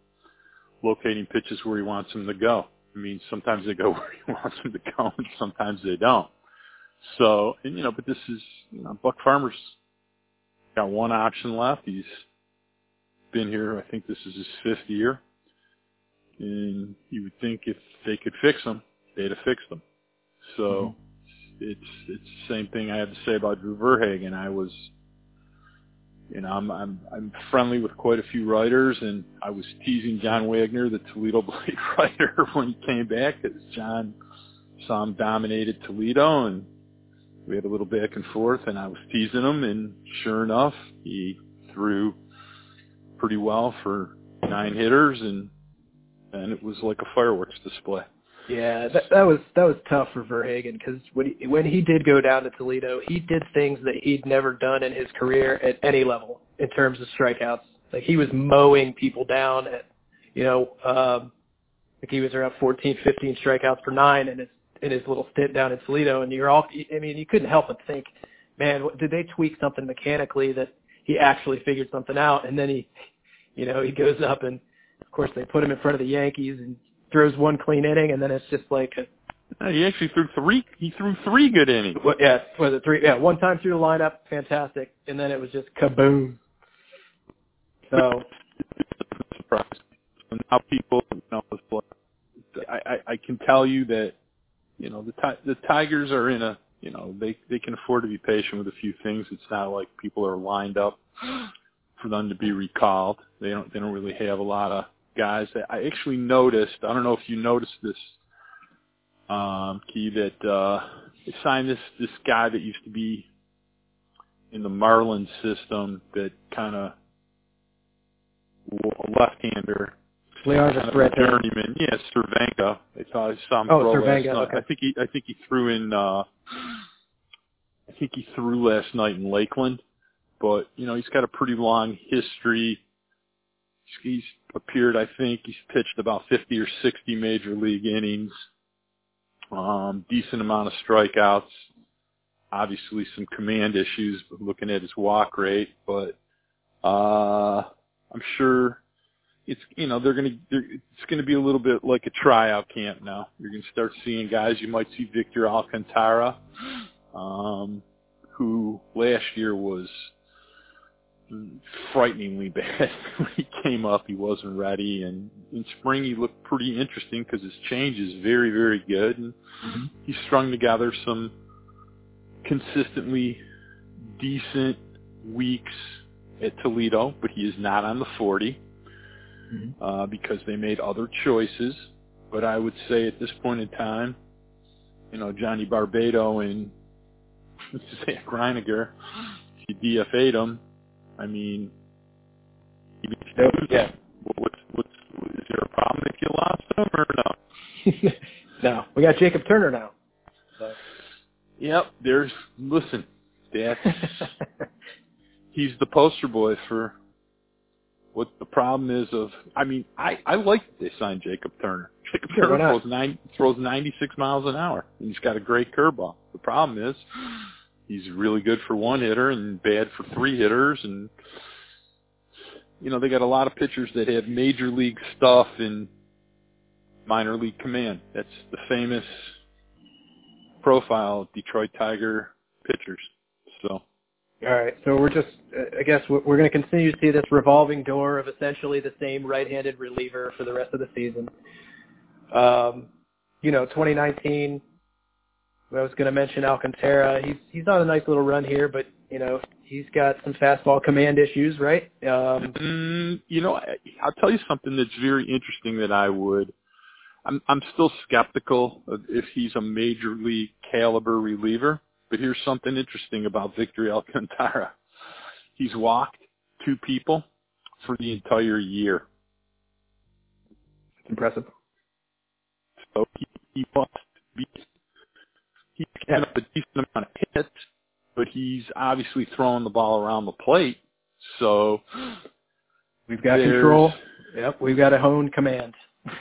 locating pitches where he wants them to go. I mean, sometimes they go where he wants them to go, and sometimes they don't. So, and you know, but this is, you know, Buck Farmer's got one option left. He's been here. I think this is his fifth year, and you would think if they could fix him, they'd have fixed him. So, mm-hmm. it's it's the same thing I had to say about Drew Verhagen. I was you know, I'm I'm I'm friendly with quite a few writers, and I was teasing John Wagner, the Toledo Blade writer, when he came back, because John saw him dominated Toledo, and we had a little back and forth, and I was teasing him, and sure enough, he threw pretty well for nine hitters, and and it was like a fireworks display. Yeah, that, that was that was tough for Verhagen because when he, when he did go down to Toledo, he did things that he'd never done in his career at any level in terms of strikeouts. Like he was mowing people down at, you know, um, like he was around 14, 15 strikeouts per nine in his in his little stint down in Toledo, and you're all, I mean, you couldn't help but think, man, did they tweak something mechanically that he actually figured something out? And then he, you know, he goes up and of course they put him in front of the Yankees and throws one clean inning, and then it's just like a, he actually threw three. He threw three good innings. Well, yeah, was it three? Yeah, one time through the lineup, fantastic, and then it was just kaboom. So, surprise. And now people, you know, I, I I can tell you that, you know, the the Tigers are in a, you know, they they can afford to be patient with a few things. It's not like people are lined up for them to be recalled. They don't they don't really have a lot of guys I actually noticed. I don't know if you noticed this, um, Key, that uh, they signed this this guy that used to be in the Marlins system that kind of left-hander. Leon's kind of journeyman. Yeah, Cervenka. I saw, I saw him oh, throw Cervenka, last okay. I think he I think he threw in uh I think he threw last night in Lakeland. But, you know, he's got a pretty long history he's appeared, I think he's pitched about 50 or 60 major league innings, um, decent amount of strikeouts, obviously some command issues looking at his walk rate, but, uh, I'm sure it's, you know, they're going to, it's going to be a little bit like a tryout camp now. You're going to start seeing guys, you might see Victor Alcantara, um, who last year was, frighteningly bad. when he came up, he wasn't ready, and in spring he looked pretty interesting because his change is very, very good, and mm-hmm. he strung together some consistently decent weeks at Toledo, but he is not on the 40 mm-hmm. uh, because they made other choices. But I would say at this point in time, you know, Johnny Barbato and Zach Reininger, if you DFA'd them, I mean, even if you lose yeah. what's, what's, is there a problem if you lost them or no? no, we got Jacob Turner now. So. Yep, there's, listen, that's, he's the poster boy for what the problem is of, I mean, I, I like that they signed Jacob Turner. Jacob yeah, Turner throws, nine, throws 96 miles an hour, and he's got a great curveball. The problem is, he's really good for one hitter and bad for three hitters and you know they got a lot of pitchers that have major league stuff in minor league command that's the famous profile of detroit tiger pitchers so All right, so we're just, uh, I guess we're going to continue to see this revolving door of essentially the same right-handed reliever for the rest of the season. Um, you know, 2019, I was going to mention Alcantara. He's he's on a nice little run here, but you know he's got some fastball command issues, right? Um, mm, you know, I'll tell you something that's very interesting that I would. I'm I'm still skeptical if he's a major league caliber reliever. But here's something interesting about Victor Alcantara. He's walked two people for the entire year. It's impressive. So he, he must be he's up a decent amount of hits, but he's obviously throwing the ball around the plate. So we've got control. Yep, we've got a hone command.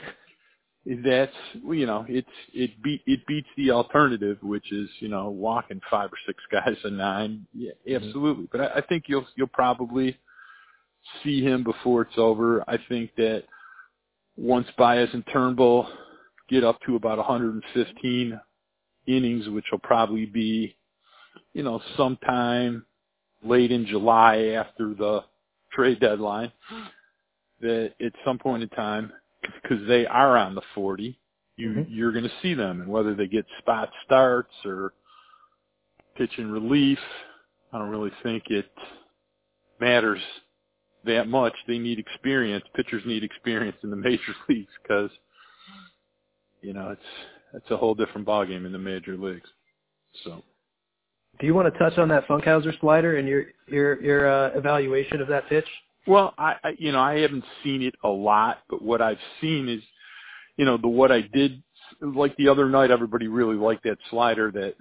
that's you know it's it beat it beats the alternative which is you know walking five or six guys a nine. Yeah mm-hmm. absolutely. But I, I think you'll you'll probably see him before it's over. I think that once Baez and Turnbull get up to about 115 innings which will probably be you know sometime late in july after the trade deadline that at some point in time because they are on the 40, you mm-hmm. you're going to see them, and whether they get spot starts or pitch in relief, I don't really think it matters that much. They need experience. Pitchers need experience in the major leagues because you know it's it's a whole different ballgame in the major leagues. So. Do you want to touch on that Funkhouser slider and your your your uh, evaluation of that pitch? Well, I, I you know I haven't seen it a lot, but what I've seen is, you know, the what I did like the other night. Everybody really liked that slider that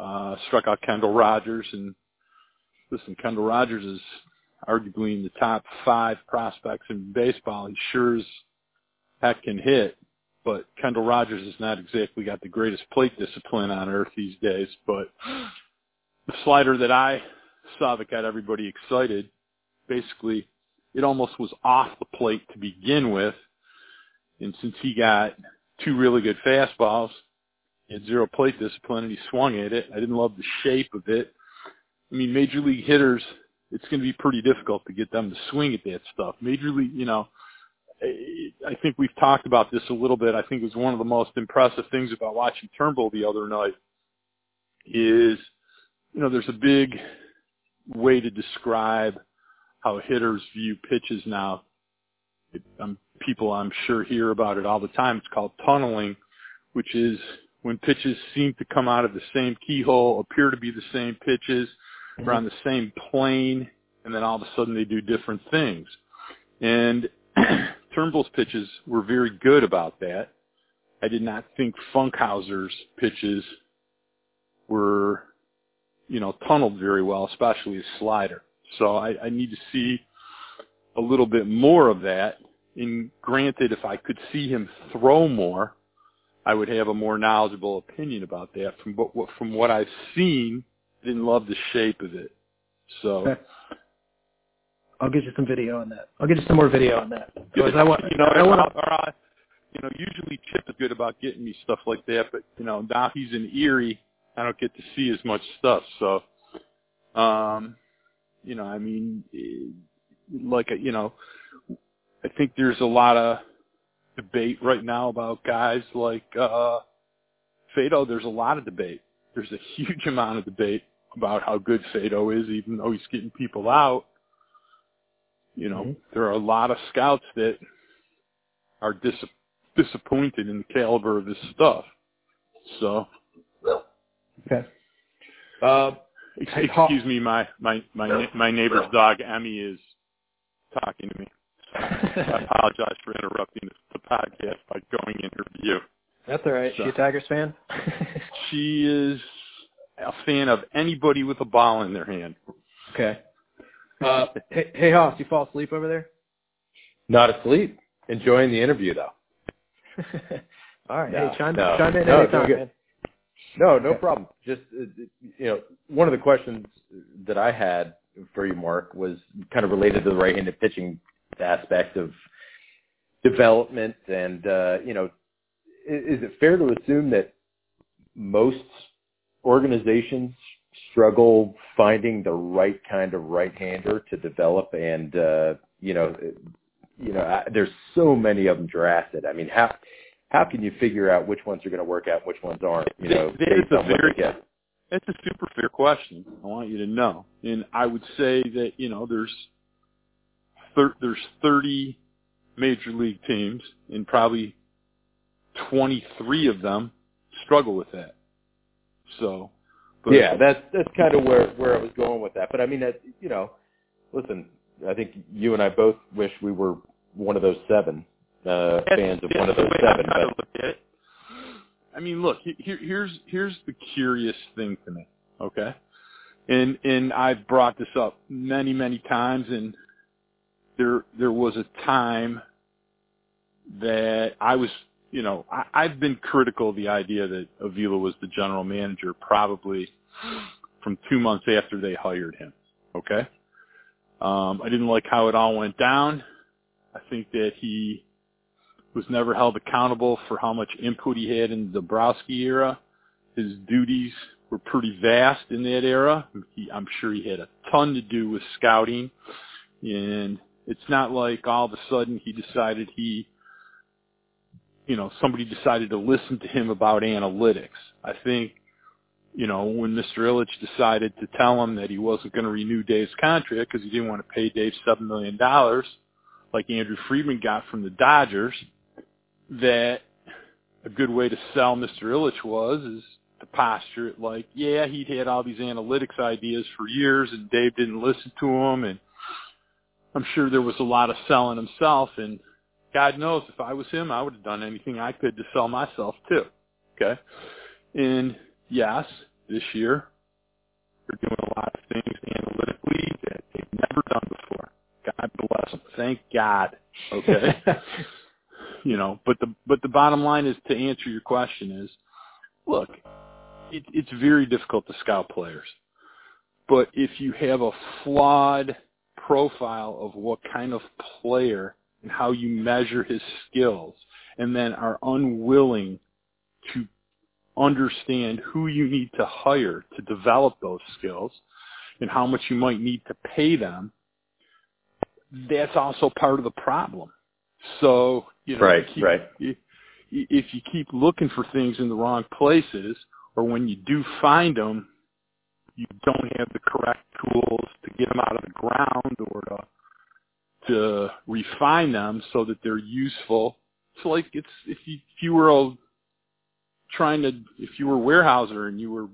uh, struck out Brendan Rodgers, and listen, Brendan Rodgers is arguably in the top five prospects in baseball. He sure as heck can hit, but Brendan Rodgers has not exactly got the greatest plate discipline on earth these days. But the slider that I saw that got everybody excited basically it almost was off the plate to begin with. And since he got two really good fastballs, he had zero plate discipline and he swung at it. I didn't love the shape of it. I mean, major league hitters, it's going to be pretty difficult to get them to swing at that stuff. Major league, you know, I think we've talked about this a little bit. I think it was one of the most impressive things about watching Turnbull the other night is, you know, there's a big way to describe how hitters view pitches now. It, um, people I'm sure hear about it all the time. It's called tunneling, which is when pitches seem to come out of the same keyhole, appear to be the same pitches, mm-hmm. are on the same plane, and then all of a sudden they do different things. And Turnbull's pitches were very good about that. I did not think Funkhouser's pitches were, you know, tunneled very well, especially his slider. So I, I need to see a little bit more of that. And granted, if I could see him throw more, I would have a more knowledgeable opinion about that. From what from what I've seen, didn't love the shape of it. So. Okay. I'll get you some video on that. I'll get you some more video on that. Because I want, you know, I want to. You know, usually Chip is good about getting me stuff like that, but you know, now he's in Erie, I don't get to see as much stuff. So, um, you know, I mean, eh, like, you know, I think there's a lot of debate right now about guys like uh Faedo. There's a lot of debate. There's a huge amount of debate about how good Faedo is, even though he's getting people out. You know, mm-hmm. there are a lot of scouts that are dis- disappointed in the caliber of his stuff. So, okay. Uh, Excuse me, my my my my neighbor's dog Emmy is talking to me. I apologize for interrupting the podcast by going in her view. That's all right. So, she a Tigers fan? she is a fan of anybody with a ball in their hand. Okay. Uh, hey, hey, Hoss, you fall asleep over there? Not asleep. Enjoying the interview though. all right. No, hey, chime, no, chime in no, anytime, man. No, no problem. Just uh, you know, one of the questions that I had for you, Mark, was kind of related to the right-handed pitching aspect of development, and uh, you know, is, is it fair to assume that most organizations struggle finding the right kind of right-hander to develop, and uh, you know, you know, I, there's so many of them drafted. I mean, how how can you figure out which ones are going to work out, and which ones aren't? You know, is a very-. That's a super fair question. I want you to know, and I would say that you know there's thir- there's 30 major league teams, and probably 23 of them struggle with that. So, but yeah, that's that's kind of where where I was going with that. But I mean, that you know, listen, I think you and I both wish we were one of those seven uh, fans of one of those seven. But look at it. I mean, look, he- here, here's here's the curious thing to me, okay? And and I've brought this up many many times, and there there was a time that I was, you know, I, I've been critical of the idea that Avila was the general manager probably from two months after they hired him, okay? Um, I didn't like how it all went down. I think that he was never held accountable for how much input he had in the Dombrowski era. His duties were pretty vast in that era. He, I'm sure he had a ton to do with scouting, and it's not like all of a sudden he decided he, you know, somebody decided to listen to him about analytics. I think, you know, when Mr. Ilitch decided to tell him that he wasn't going to renew Dave's contract because he didn't want to pay Dave seven million dollars, like Andrew Friedman got from the Dodgers, that a good way to sell Mr. Ilitch was is to posture it like, yeah, he'd had all these analytics ideas for years and Dave didn't listen to him and I'm sure there was a lot of selling himself and God knows if I was him, I would have done anything I could to sell myself too. Okay. And yes, this year they're doing a lot of things analytically that they've never done before. God bless them. Thank God. Okay. you know, but the but the bottom line is to answer your question is, look, it, it's very difficult to scout players, but if you have a flawed profile of what kind of player and how you measure his skills, and then are unwilling to understand who you need to hire to develop those skills and how much you might need to pay them, that's also part of the problem. So, you know, Right, you keep, right. if you keep looking for things in the wrong places, or when you do find them, you don't have the correct tools to get them out of the ground or to to refine them so that they're useful. It's like it's if you if you were a, trying to if you were a warehouser and you were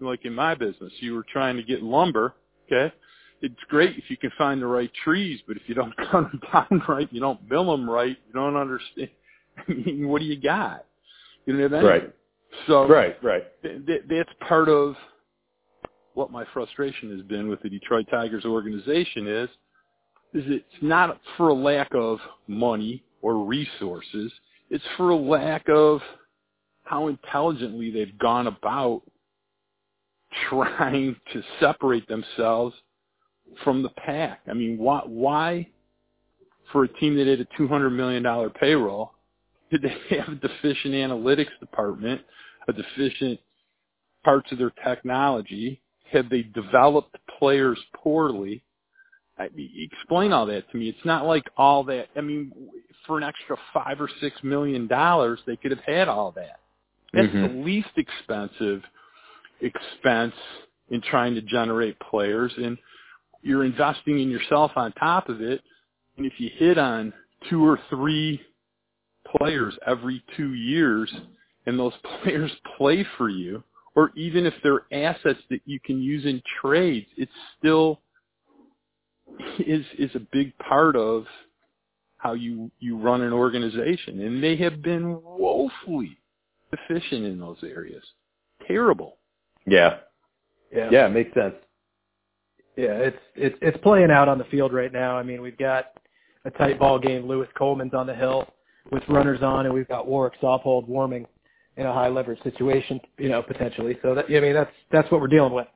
like in my business, you were trying to get lumber, okay? It's great if you can find the right trees, but if you don't cut them down right, you don't mill them right, you don't understand. I mean, what do you got? You don't have anything. right, So right, right. th- th- that's part of what my frustration has been with the Detroit Tigers organization is is it's not for a lack of money or resources. It's for a lack of how intelligently they've gone about trying to separate themselves from the pack. I mean, why, why for a team that had a $200 million payroll, did they have a deficient analytics department, a deficient parts of their technology? Have they developed players poorly? I explain all that to me. It's not like all that. I mean, for an extra five or six million dollars, they could have had all that. That's Mhm. the least expensive expense in trying to generate players, and you're investing in yourself on top of it. And if you hit on two or three players every two years, and those players play for you, or even if they're assets that you can use in trades, it's still is is a big part of how you you run an organization, and they have been woefully deficient in those areas. Terrible. Yeah, Yeah. yeah, it makes sense. Yeah, it's it's it's playing out on the field right now. I mean, we've got a tight ball game. Louis Coleman's on the hill with runners on, and we've got Warwick Saupold warming in a high leverage situation, you know, potentially. So that I mean, that's that's what we're dealing with.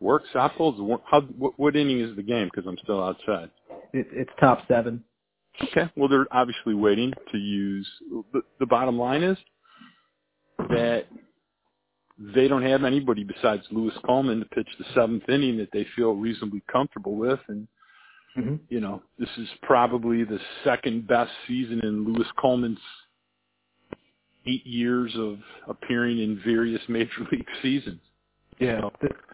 Work Saupold's how what, what inning is the game? Because I'm still outside. It, it's top seven. Okay. Well, they're obviously waiting to use. The, the bottom line is that they don't have anybody besides Louis Coleman to pitch the seventh inning that they feel reasonably comfortable with. And, mm-hmm. you know, this is probably the second best season in Louis Coleman's eight years of appearing in various major league seasons. Yeah,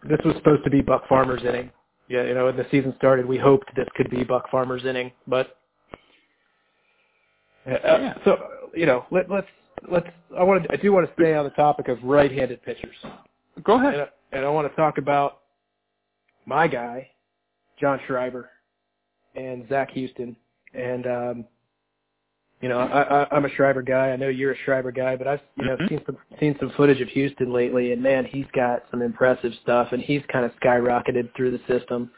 this was supposed to be Buck Farmer's inning. Yeah, you know, when the season started, we hoped this could be Buck Farmer's inning, but uh, yeah. so you know, let, let's let's. I want to. I do want to stay on the topic of right-handed pitchers. Go ahead. And, I, and I want to talk about my guy, John Schreiber, and Zach Houston, and um, you know, I, I, I'm a Schreiber guy. I know you're a Schreiber guy, but I've you know mm-hmm. seen some seen some footage of Houston lately, and man, he's got some impressive stuff, and he's kind of skyrocketed through the system.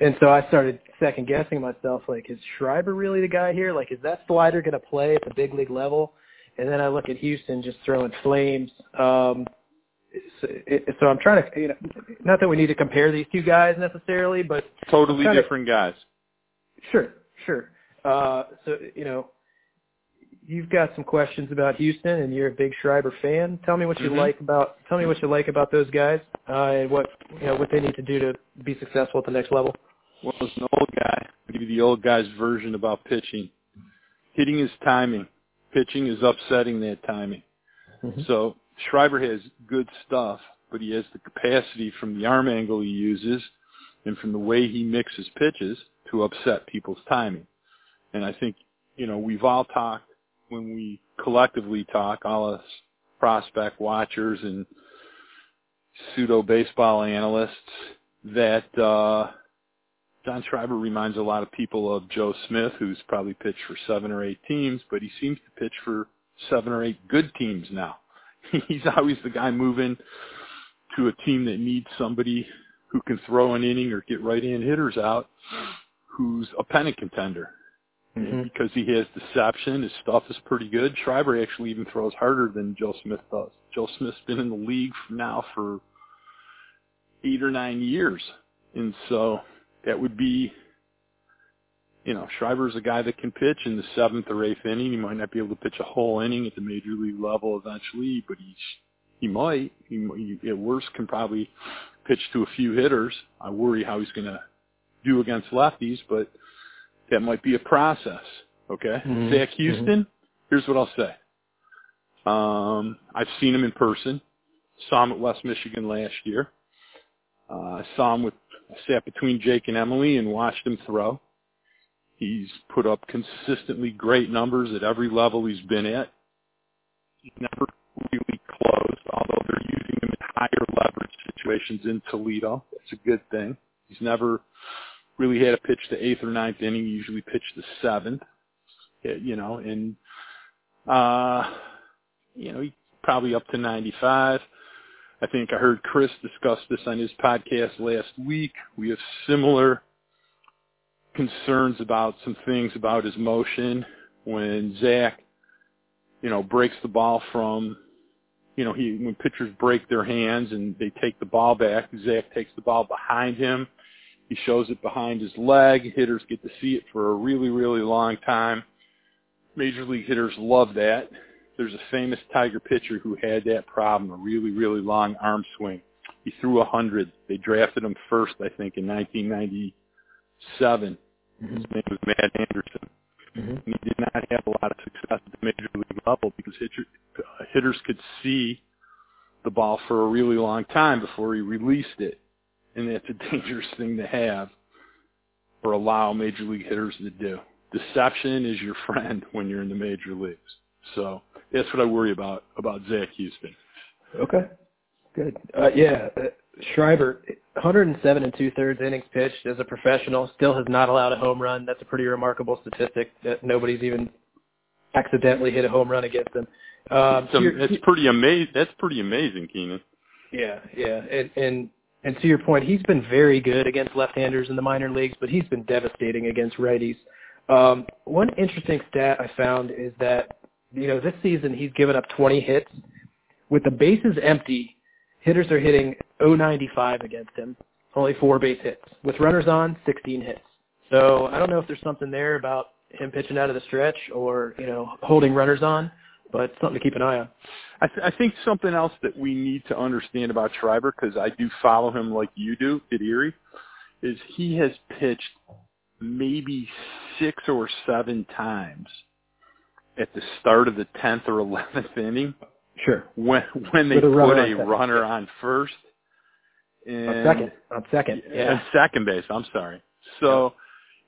And so I started second guessing myself, like, is Schreiber really the guy here? Like, is that slider going to play at the big league level? And then I look at Houston just throwing flames. Um, so, so I'm trying to, you know, not that we need to compare these two guys necessarily, but totally different guys. Sure, sure. Uh, so you know, you've got some questions about Houston, and you're a big Schreiber fan. Tell me what you mm-hmm. like about tell me what you like about those guys, uh, and what you know what they need to do to be successful at the next level. Well, as an old guy, I'll give you the old guy's version about pitching. Hitting is timing. Pitching is upsetting that timing. Mm-hmm. So Schreiber has good stuff, but he has the capacity from the arm angle he uses and from the way he mixes pitches to upset people's timing. And I think, you know, we've all talked when we collectively talk, all us prospect watchers and pseudo baseball analysts, that uh, John Schreiber reminds a lot of people of Joe Smith, who's probably pitched for seven or eight teams, but he seems to pitch for seven or eight good teams now. He's always the guy moving to a team that needs somebody who can throw an inning or get right-hand hitters out, who's a pennant contender mm-hmm. because he has deception. His stuff is pretty good. Schreiber actually even throws harder than Joe Smith does. Joe Smith's been in the league now for eight or nine years, and so that would be, you know, Schreiber's a guy that can pitch in the seventh or eighth inning. He might not be able to pitch a whole inning at the major league level eventually, but he's he might. He, he at worst can probably pitch to a few hitters. I worry how he's going to do against lefties, but that might be a process. Okay, mm-hmm. Zach. Houston. Mm-hmm. Here's what I'll say. Um, I've seen him in person. Saw him at West Michigan last year. Uh, I saw him with sat between Jake and Emily and watched him throw. He's put up consistently great numbers at every level he's been at. He's never really closed, although they're using him in higher leverage situations in Toledo. That's a good thing. He's never really had a pitch to eighth or ninth inning. He usually pitched to seventh. You know, and uh, you know, he's probably up to 95. I think I heard Chris discuss this on his podcast last week. We have similar concerns about some things about his motion when Zach, you know, breaks the ball from, you know, he when pitchers break their hands and they take the ball back, Zach takes the ball behind him he shows it behind his leg. Hitters get to see it for a really, really long time. Major league hitters love that. There's a famous Tiger pitcher who had that problem, a really, really long arm swing. He threw hundred. They drafted him first, I think, in 1997. Mm-hmm. His name was Matt Anderson. Mm-hmm. And he did not have a lot of success at the major league level because hitter, uh, hitters could see the ball for a really long time before he released it and that's a dangerous thing to have or allow major league hitters to do. Deception is your friend when you're in the major leagues. So that's what I worry about about Zach Houston. Okay, good. Uh, yeah, uh, Schreiber, 107 and two thirds innings pitched as a professional, still has not allowed a home run. That's a pretty remarkable statistic that nobody's even accidentally hit a home run against him. Um, so that's pretty amazing. That's pretty amazing, Keenan. Yeah, yeah, and, and and to your point, he's been very good against left-handers in the minor leagues, but he's been devastating against righties. Um, one interesting stat I found is that, you know, this season he's given up 20 hits. With the bases empty, hitters are hitting 095 against him, only four base hits. With runners on, 16 hits. So I don't know if there's something there about him pitching out of the stretch or, you know, holding runners on, but something to keep an eye on. I, th- I think something else that we need to understand about Schreiber, because I do follow him like you do at Erie, is he has pitched maybe six or seven times at the start of the tenth or eleventh inning. Sure. When when they a put a second. runner on first. And On second. On second. Yeah. second base. I'm sorry. So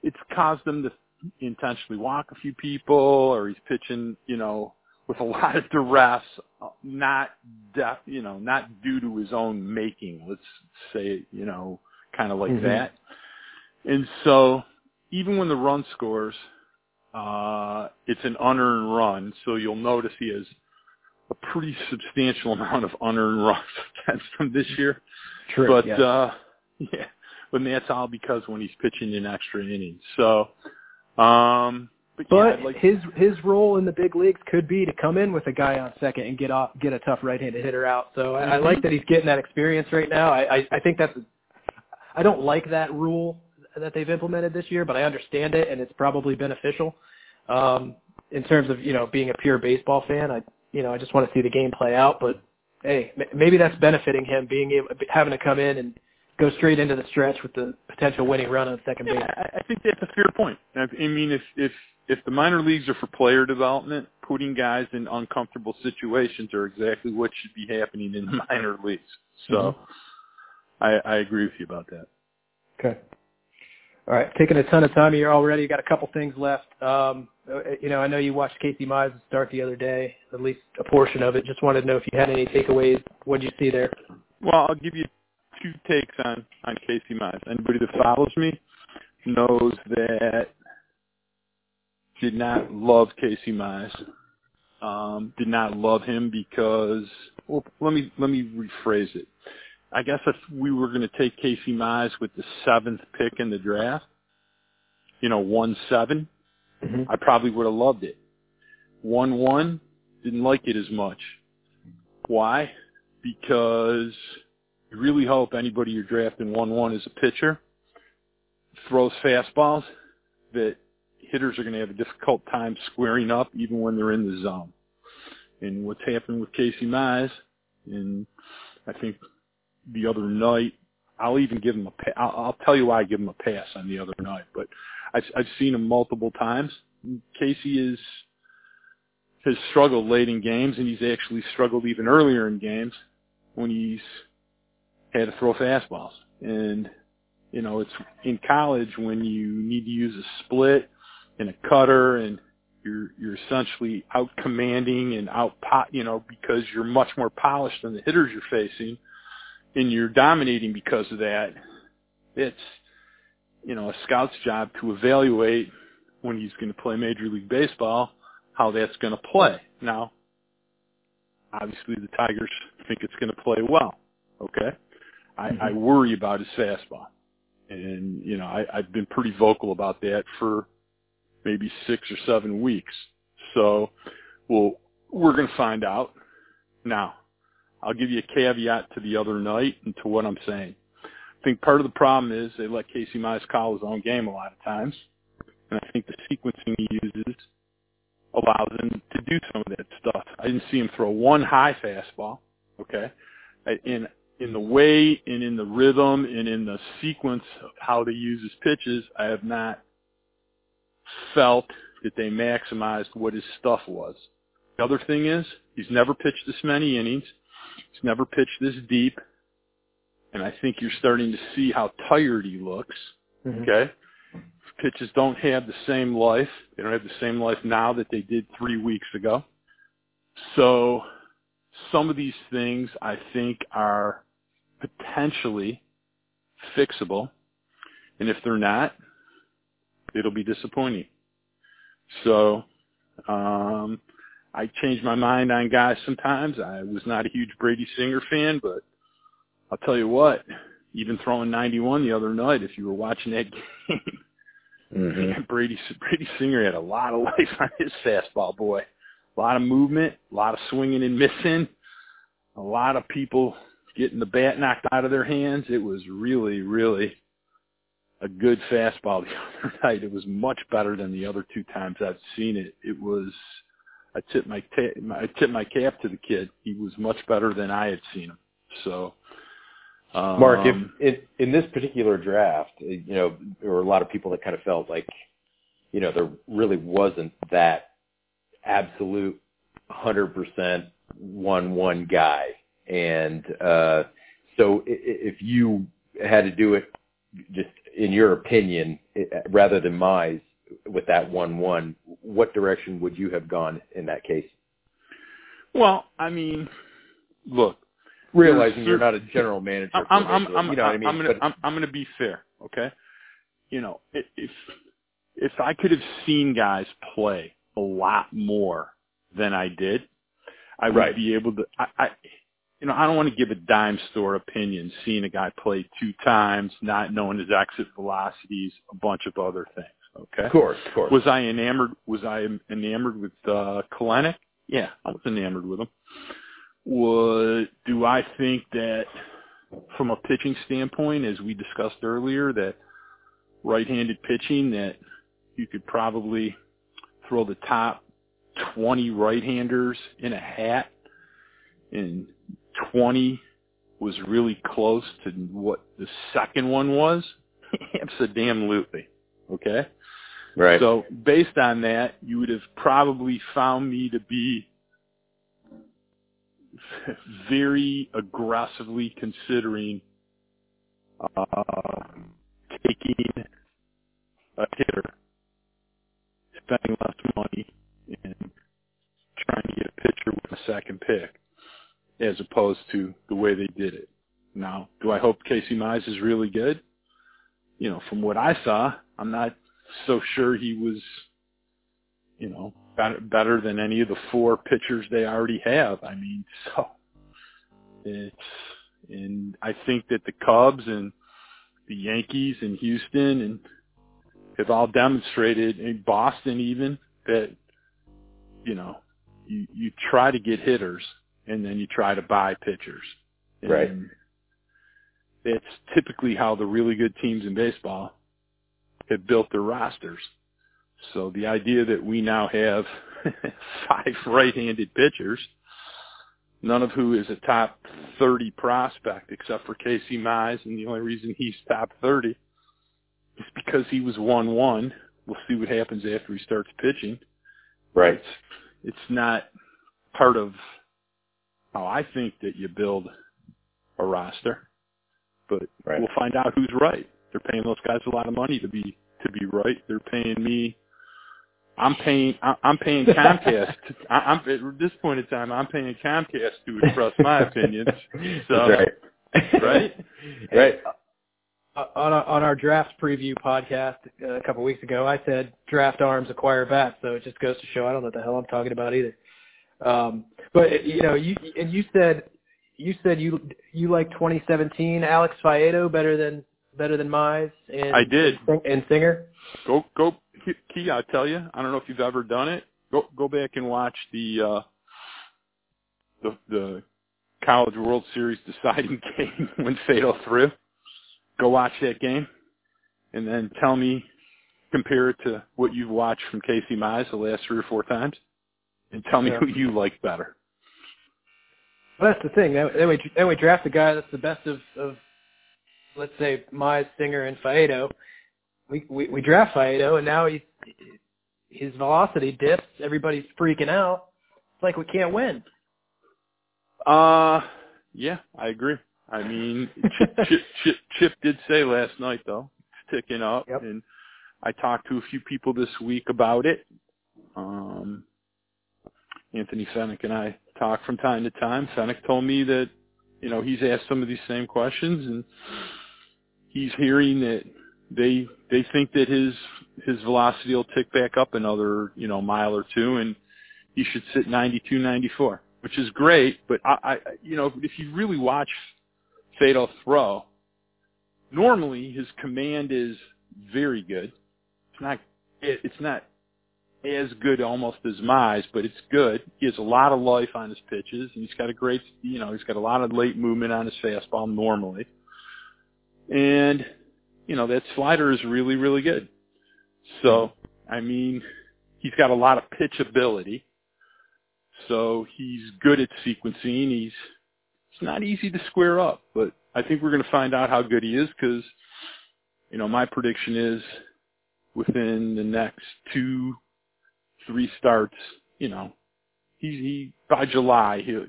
it's caused them to intentionally walk a few people, or he's pitching, you know, with a lot of duress, not de- you know, not due to his own making. Let's say, it, you know, kind of like Mhm. that. And so even when the run scores, uh, it's an unearned run. So you'll notice he has a pretty substantial amount of unearned runs against him this year. True. But yes. uh yeah, but that's all because when he's pitching in extra innings. So um but, But I'd like his his role in the big leagues could be to come in with a guy on second and get off get a tough right-handed hitter out. So I, I Mhm. like that he's getting that experience right now. I, I I think that's I don't like that rule that they've implemented this year, but I understand it and it's probably beneficial. Um, in terms of you know being a pure baseball fan, I you know I just want to see the game play out. But hey, m- maybe that's benefiting him being able having to come in and go straight into the stretch with the potential winning run on second base. yeah, I I think that's a fair point. I I mean if if if the minor leagues are for player development, putting guys in uncomfortable situations are exactly what should be happening in the minor leagues. So Mhm. I, I agree with you about that. Okay. All right, taking a ton of time here already. You got a couple things left. Um, you know, I know you watched Casey Mize start the other day, at least a portion of it. Just wanted to know if you had any takeaways. What did you see there? Well, I'll give you two takes on on Casey Mize. Anybody that follows me knows that did not love Casey Mize. Um, did not love him because well, let me let me rephrase it. I guess if we were going to take Casey Mize with the seventh pick in the draft, you know, one seven, Mm-hmm. I probably would have loved it. One one, didn't like it as much. Why? Because you really hope anybody you're drafting one one is a pitcher, throws fastballs that hitters are going to have a difficult time squaring up even when they're in the zone. And what's happened with Casey Mize, and I think the other night, I'll even give him a. Pa- I'll, I'll tell you why I give him a pass on the other night, but I've I've seen him multiple times. Casey is has struggled late in games, and he's actually struggled even earlier in games when he's had to throw fastballs. And you know, it's in college when you need to use a split and a cutter, and you're you're essentially out commanding and out pot, you know, because you're much more polished than the hitters you're facing, and you're dominating because of that. It's you know, a scout's job to evaluate when he's going to play Major League Baseball, how that's going to play. Now, obviously the Tigers think it's going to play well. Okay. I, I mm-hmm. worry about his fastball. And, you know, I, I've been pretty vocal about that for maybe six or seven weeks. So, well, we're going to find out. Now, I'll give you a caveat to the other night and to what I'm saying. I think part of the problem is they let Casey Mize call his own game a lot of times. And I think the sequencing he uses allows him to do some of that stuff. I didn't see him throw one high fastball, okay? In in the way and in the rhythm and in the sequence of how they use his pitches, I have not felt that they maximized what his stuff was. The other thing is he's never pitched this many innings. He's never pitched this deep. And I think you're starting to see how tired he looks. Mhm. Okay. Pitches don't have the same life. They don't have the same life now that they did three weeks ago. So some of these things I think are potentially fixable. And if they're not, it'll be disappointing. So, um, I change my mind on guys sometimes. I was not a huge Brady Singer fan, but I'll tell you what, even throwing 91 the other night, if you were watching that game, Mm-hmm. Brady Brady Singer had a lot of life on his fastball, boy. A lot of movement, a lot of swinging and missing, a lot of people getting the bat knocked out of their hands. It was really, really a good fastball the other night. It was much better than the other two times I've seen it. It was I tip my ta- I tip my cap to the kid. He was much better than I had seen him. So, um, Mark, if in, in this particular draft, you know, there were a lot of people that kind of felt like, you know, there really wasn't that absolute hundred percent one one guy, and uh, so if you had to do it, just in your opinion, rather than Mize with that one one, what direction would you have gone in that case? Well, I mean, look, realizing you're not a general manager, I'm, I'm, I'm, you know what I mean. I'm gonna, I'm, I'm gonna be fair, okay? You know, if if I could have seen guys play a lot more than I did, I would Right. be able to. I, I, you know, I don't want to give a dime store opinion. Seeing a guy play two times, not knowing his exit velocities, a bunch of other things. Okay. Of course, of course. Was I enamored? Was I enamored with uh, Kelenic? Yeah, I was enamored with him. Would do I think that from a pitching standpoint, as we discussed earlier, that right-handed pitching that you could probably throw the top 20 right-handers in a hat and 20 was really close to what the second one was? Absolutely. Okay? Right. So based on that, you would have probably found me to be very aggressively considering uh, taking a hitter, spending less money, and trying to get a pitcher with a second pick, as opposed to the way they did it. Now, do I hope Casey Mize is really good? You know, from what I saw, I'm not so sure he was, you know, better, better than any of the four pitchers they already have. I mean, so it's, and I think that the Cubs and the Yankees and Houston and have all demonstrated, and Boston even, that, you know, you, you try to get hitters and then you try to buy pitchers. And Right. It's typically how the really good teams in baseball have built their rosters. So the idea that we now have five right-handed pitchers, none of who is a top 30 prospect except for Casey Mize, and the only reason he's top 30 is because he was 1-1. We'll see what happens after he starts pitching. right. It's, it's not part of how I think that you build a roster, but Right. we'll find out who's right. They're paying those guys a lot of money to be to be right. They're paying me. I'm paying. I- I'm paying Comcast. I, I'm at this point in time. I'm paying Comcast to express my opinions. So, That's right. right? right. Uh, on our, on our draft preview podcast uh, a couple weeks ago, I said draft arms, acquire bats. So it just goes to show I don't know what the hell I'm talking about either. Um, but you know, you and you said you said you you like 2017 Alex Faedo better than better than Mize and I did. and Singer. Go go key. I tell you. I don't know if you've ever done it. Go go back and watch the uh, the the College World Series deciding game when Faedo threw. Go watch that game, and then tell me, compare it to what you've watched from Casey Mize the last three or four times, and tell me Yeah. who you like better. Well, that's the thing. That, that way, that way, draft a guy that's the best of, of let's say, Mize, Singer, and Faedo. We, we we draft Faedo, and now he's his velocity dips. Everybody's freaking out. It's like we can't win. Uh, yeah, I agree. I mean, Chip, Chip, Chip, Chip did say last night though, it's ticking up, Yep. and I talked to a few people this week about it. Um, Anthony Fenech and I talk from time to time. Fennick told me that, you know, he's asked some of these same questions, and he's hearing that they they think that his his velocity will tick back up another, you know, mile or two, and he should sit 92, 94, which is great. But I, I you know, if you really watch Faedo throw, normally his command is very good. It's not, it, it's not as good almost as Mize, but it's good. He has a lot of life on his pitches, and he's got a great, you know, he's got a lot of late movement on his fastball normally. And, you know, that slider is really, really good. So, I mean, he's got a lot of pitch ability. So he's good at sequencing. He's it's not easy to square up, but I think we're going to find out how good he is because, you know, my prediction is within the next two, three starts, you know, he, he by July, he'll,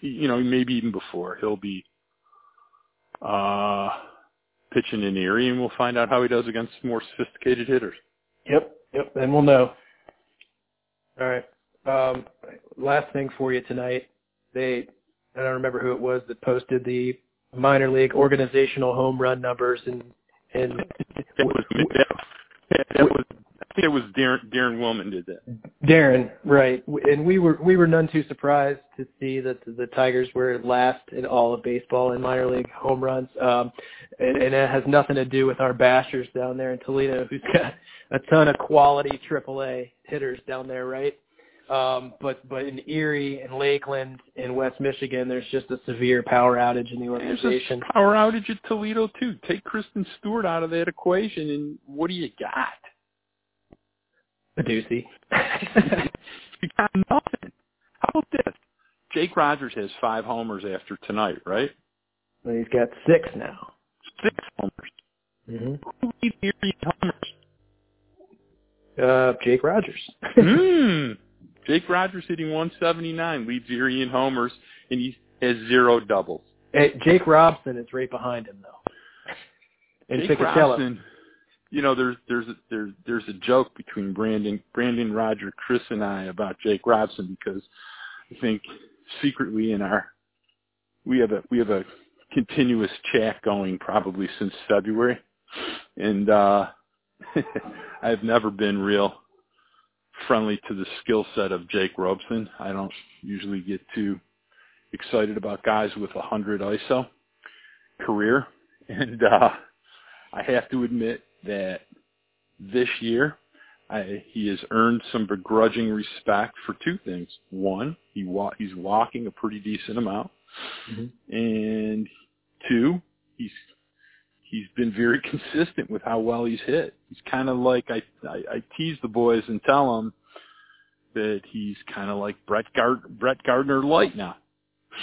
he, you know, maybe even before, he'll be uh pitching in Erie, and we'll find out how he does against more sophisticated hitters. Yep, yep, and we'll know. All right. Um, last thing for you tonight. They, I don't remember who it was that posted the minor league organizational home run numbers, and and that was that, that was think it was Daren Daren Willman did that. Daren, right? And we were we were none too surprised to see that the Tigers were last in all of baseball in minor league home runs. Um, and, and it has nothing to do with our bashers down there in Toledo, who's got a ton of quality AAA hitters down there, right? Um, but but in Erie and Lakeland and West Michigan, there's just a severe power outage in the organization. There's a power outage at Toledo too. Take Christin Stewart out of that equation, and what do you got? Paducey. you got nothing. How about this? Jake Rogers has five homers after tonight, right? Well, he's got six now. Six homers. Mm-hmm. Who leads Erie homers? Uh, Jake Rogers. Hmm. Jake Rogers hitting 179 leads Erie in homers, and he has zero doubles. Hey, Jake Robson is right behind him though. And Jake Ficatello. Robson, you know, there's there's a, there's there's a joke between Brandon Brandon Roger, Chris, and I about Jake Robson because I think secretly in our we have a we have a continuous chat going probably since February, and uh I've never been real friendly to the skill set of Jake Robson. I don't usually get too excited about guys with a hundred ISO career, and uh I have to admit that this year I, he has earned some begrudging respect for two things. One, he wa- he's walking a pretty decent amount, Mm-hmm. and two, he's he's been very consistent with how well he's hit. He's kind of like I, I I tease the boys and tell them that he's kind of like Brett Gard- Brett Gardner light now.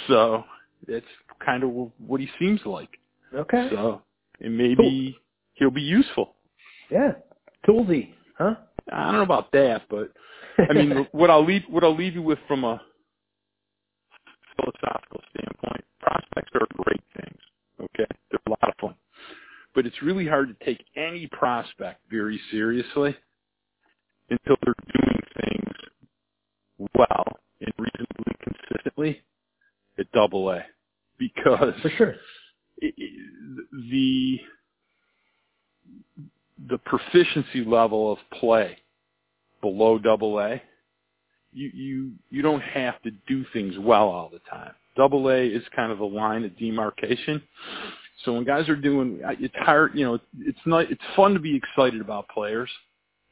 So that's kind of what he seems like. Okay. So and maybe he'll be useful. Yeah. Toolsy, huh? I don't know about that, but I mean, what I'll leave what I'll leave you with from a philosophical standpoint, prospects are great things. Okay, they're a lot of fun, but it's really hard to take any prospect very seriously until they're doing things well and reasonably consistently at Double A, because For sure. it, it, the the proficiency level of play below double A, you, you, you don't have to do things well all the time. Double A is kind of a line of demarcation. So when guys are doing, it's hard, you know, it's not, it's fun to be excited about players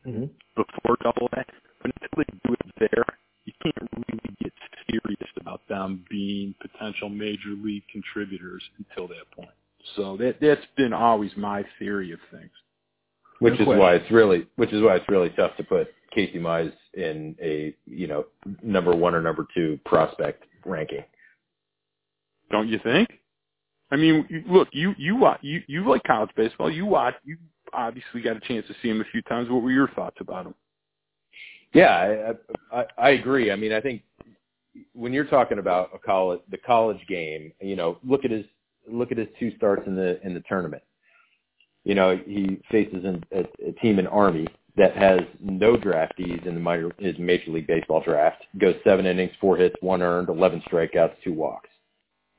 Mm-hmm. before double A, but until they do it there, you can't really get serious about them being potential major league contributors until that point. So that, that's been always my theory of things. Which No is why it's really, which is why it's really tough to put Casey Mize in a, you know, number one or number two prospect ranking. Don't you think? I mean, look, you you watch, you you like college baseball. You watch. You obviously got a chance to see him a few times. What were your thoughts about him? Yeah, I, I, I agree. I mean, I think when you're talking about a college, the college game, you know, look at his look at his two starts in the in the tournament. You know, he faces an, a, a team in Army that has no draftees in the minor his Major League Baseball draft. Goes seven innings, four hits, one earned, eleven strikeouts, two walks.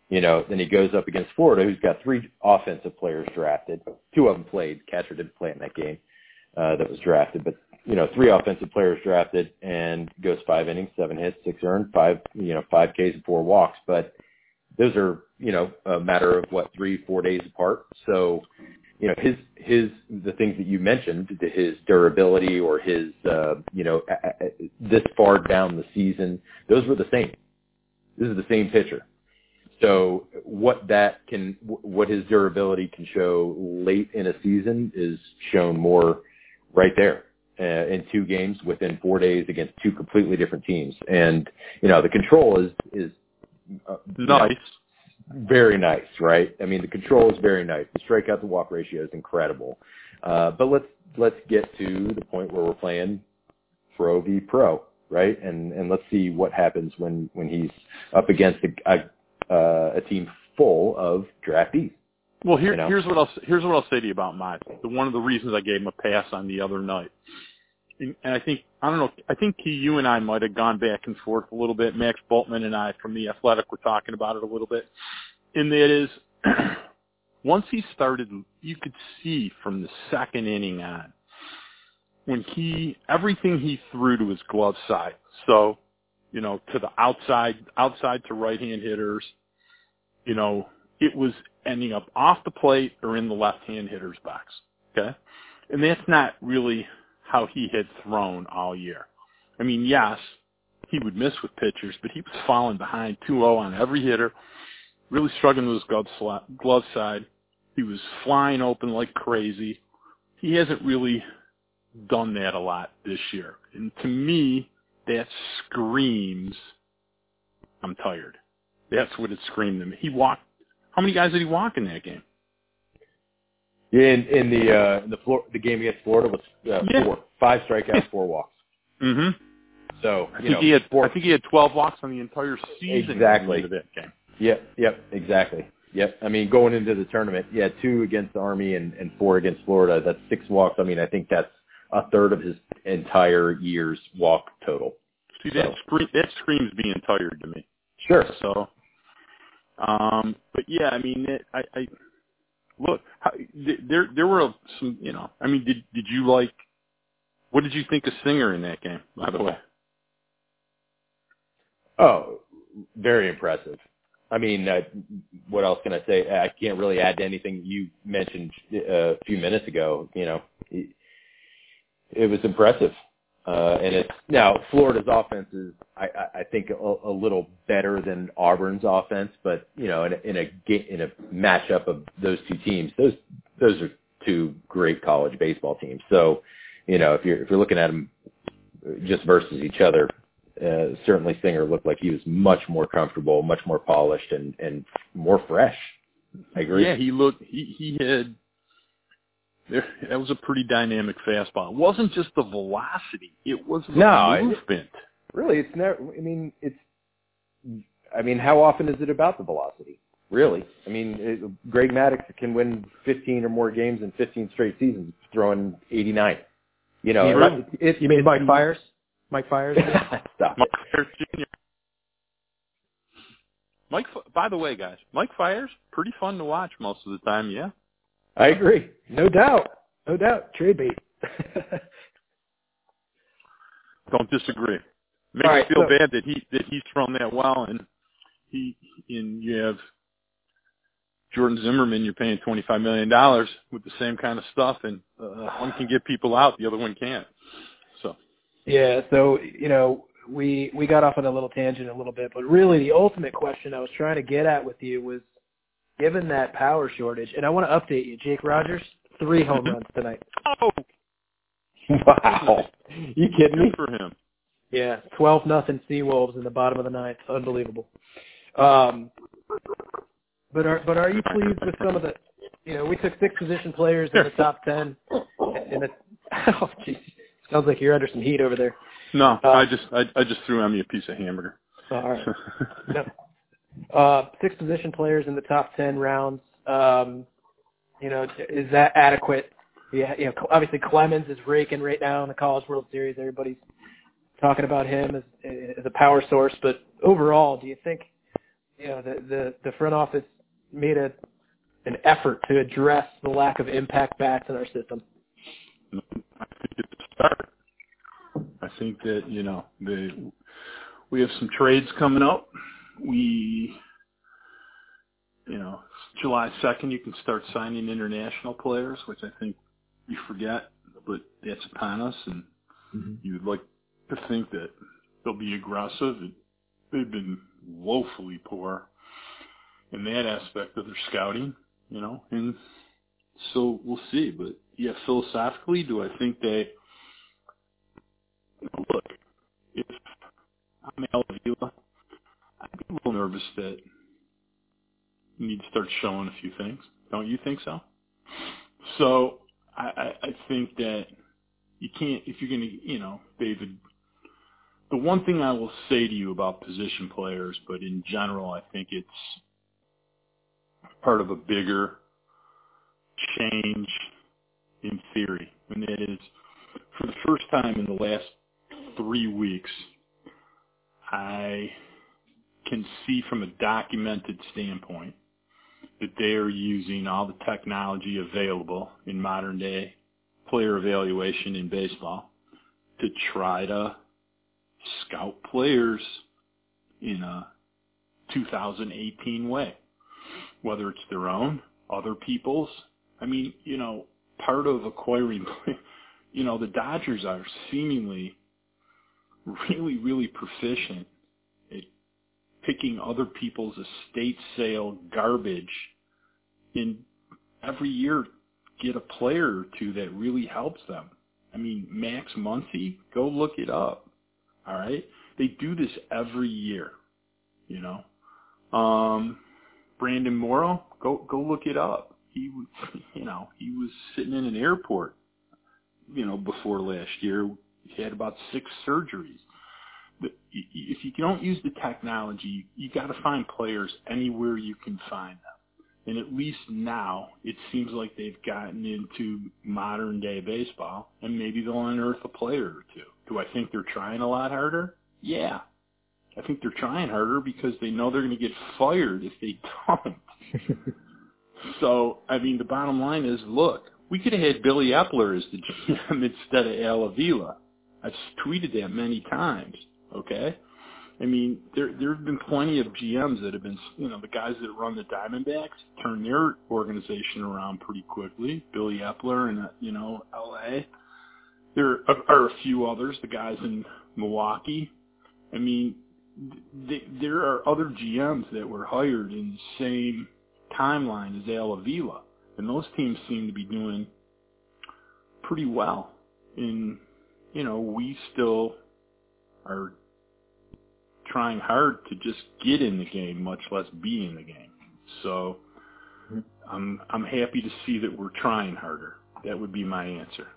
You know, then he goes up against Florida, who's got three offensive players drafted. Two of them played. Catcher didn't play in that game uh, that was drafted, but you know, three offensive players drafted and goes five innings, seven hits, six earned, five, you know, five Ks and four walks. But those are, you know, a matter of what, three, four days apart. So, you know, his, his, the things that you mentioned, his durability or his, uh, you know, this far down the season, those were the same. This is the same pitcher. So what that can, what his durability can show late in a season is shown more right there uh, in two games within four days against two completely different teams. And you know the control is is uh, nice, very nice, right? I mean the control is very nice. The strikeout to walk ratio is incredible. Uh, but let's let's get to the point where we're playing pro v pro, right? And and let's see what happens when when he's up against a a, uh, a team full of draftees. Well, here, you know? here's what I'll here's what I'll say to you about Mize. The one of the reasons I gave him a pass on the other night, and, I think I don't know. I think Key, you and I might have gone back and forth a little bit. Max Bultman and I from the Athletic were talking about it a little bit, and that is once he started, you could see from the second inning on when he everything he threw to his glove side. So, you know, to the outside, outside to right hand hitters, you know, it was ending up off the plate or in the left-hand hitter's box. Okay, and that's not really how he had thrown all year. I mean, yes, he would miss with pitchers, but he was falling behind 2-0 on every hitter, really struggling with his glove, slot, glove side. He was flying open like crazy. He hasn't really done that a lot this year. And to me, that screams, I'm tired. That's what it screamed to me. He walked how many guys did he walk in that game? In in the uh, in the floor, the game against Florida was uh, yeah. four, five strikeouts, four walks. Mhm. So I think know, he had four, I think he had 12 walks on the entire season. Exactly. Into that game. Yep. Yep. Exactly. Yep. I mean, going into the tournament, yeah, two against the Army and, and four against Florida. That's six walks. I mean, I think that's a third of his entire year's walk total. See, that so. scream, that screams being tired to me. Sure. So um, but yeah, I mean, it, I, I look how, there there were some, you know, I mean, did did you like? What did you think of Singer in that game? By the way. Oh, very impressive. I mean, uh, what else can I say? I can't really add to anything you mentioned uh, a few minutes ago. You know, it, it was impressive. Uh, and it's now Florida's offense is, I, I think, a, a little better than Auburn's offense, but you know, in a, in a in a matchup of those two teams, those those are two great college baseball teams. So, you know, if you're if you're looking at them just versus each other, uh, certainly Singer looked like he was much more comfortable, much more polished, and and more fresh. I agree. Yeah, he looked. He he had there, that was a pretty dynamic fastball. It wasn't just the velocity; it was the no, movement. It, really, it's never. I mean, it's. I mean, how often is it about the velocity? Really, I mean, it, Greg Maddux can win 15 or more games in 15 straight seasons, throwing 89. You know, you, it, it, you mean Mike Fiers? Mike Fiers? Stop Mike Fiers Jr. Mike, by the way, guys, Mike Fiers pretty fun to watch most of the time. Yeah. I agree. No doubt. No doubt. Trade bait. Don't disagree. Makes right, me feel so, bad that he that he's thrown that well, and he and you have Jordan Zimmermann You're paying twenty five million dollars with the same kind of stuff, and uh, one can get people out, the other one can't. So. Yeah. So you know, we we got off on a little tangent a little bit, but really the ultimate question I was trying to get at with you was given that power shortage, and I want to update you, Jake Rogers, three home runs tonight. Oh, wow! You kidding me? Good for him. Yeah, twelve nothing Seawolves in the bottom of the ninth. Unbelievable. Um, but are but are you pleased with some of the? You know, we took six position players in the top ten. In the oh, geez. sounds like you're under some heat over there. No, uh, I just I, I just threw Emmy a piece of hamburger. All right. no, uh, six position players in the top ten rounds. Um, you know, is that adequate? Yeah, you know, obviously Clemens is raking right now in the College World Series. Everybody's talking about him as, as a power source, but overall, do you think you know the the, the front office made a an effort to address the lack of impact bats in our system? I think it's a start. I think that you know the we have some trades coming up we, you know, July 2nd, you can start signing international players, which I think you forget, but that's upon us. And mm-hmm. you'd like to think that they'll be aggressive. They've been woefully poor in that aspect of their scouting, you know, and so we'll see. But yeah, philosophically, do I think they look, if I'm Al Avila, I'd be a little nervous that you need to start showing a few things. Don't you think so? So I, I, I think that you can't if you're going to, you know, David. The one thing I will say to you about position players, but in general, I think it's part of a bigger change in theory, and that is for the first time in the last three weeks, I can see from a documented standpoint that they are using all the technology available in modern day player evaluation in baseball to try to scout players in a 2018 way, whether it's their own, other people's. I mean, you know, part of acquiring, you know, the Dodgers are seemingly really, really proficient picking other people's estate sale garbage and every year get a player or two that really helps them. I mean, Max Muncy, go look it up. All right? They do this every year, you know. Um Brandon Morrow, go go look it up. He you know, he was sitting in an airport, you know, before last year. He had about six surgeries. If you don't use the technology, you got to find players anywhere you can find them. And at least now, it seems like they've gotten into modern day baseball, and maybe they'll unearth a player or two. Do I think they're trying a lot harder? Yeah. I think they're trying harder because they know they're going to get fired if they don't. so, I mean, the bottom line is, look, we could have had Billy Eppler as the GM instead of Al Avila. I've tweeted that many times, okay? I mean, there there have been plenty of GMs that have been, you know, the guys that run the Diamondbacks turn their organization around pretty quickly. Billy Eppler and you know L.A. There are a few others, the guys in Milwaukee. I mean, th- there are other GMs that were hired in the same timeline as Al Avila, and those teams seem to be doing pretty well. And you know, we still are trying hard to just get in the game, much less be in the game. So I'm I'm happy to see that we're trying harder. That would be my answer.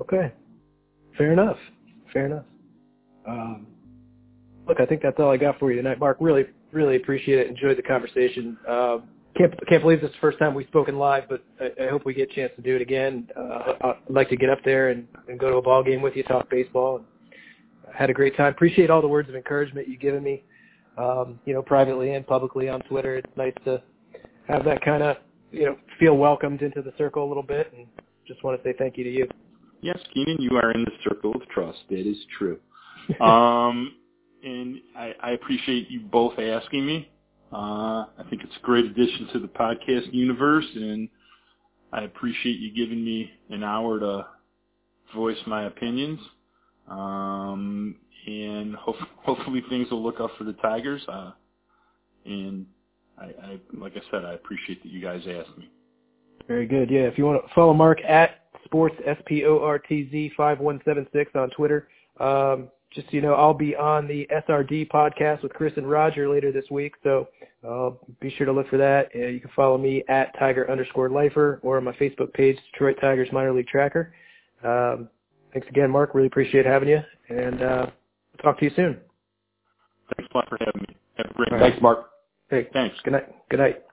Okay, fair enough. Fair enough. Um, look, I think that's all I got for you tonight, Mark. Really, really appreciate it. Enjoyed the conversation. Um, can't can't believe this is the first time we've spoken live, but I, I hope we get a chance to do it again. Uh, I'd like to get up there and, and go to a ball game with you, talk baseball. And, had a great time. Appreciate all the words of encouragement you've given me, um, you know, privately and publicly on Twitter. It's nice to have that kind of, you know, feel welcomed into the circle a little bit, and just want to say thank you to you. Yes, Keenan, you are in the circle of trust. It is true. um, and I, I appreciate you both asking me. Uh, I think it's a great addition to the podcast universe, and I appreciate you giving me an hour to voice my opinions. Um, and ho- hopefully things will look up for the Tigers. Uh, and I, I, like I said, I appreciate that you guys asked me. Very good. Yeah, if you want to follow Mark at sports s p o r t z five one seven six on Twitter. Um, just so you know, I'll be on the SRD podcast with Chris and Roger later this week, so uh, be sure to look for that. Uh, you can follow me at Tiger underscore Lifer or on my Facebook page, Detroit Tigers Minor League Tracker. Um, thanks again, Mark. Really appreciate having you, and uh, talk to you soon. Thanks a lot for having me. Have a great Thanks, Mark. Hey, Thanks. Good night. Good night.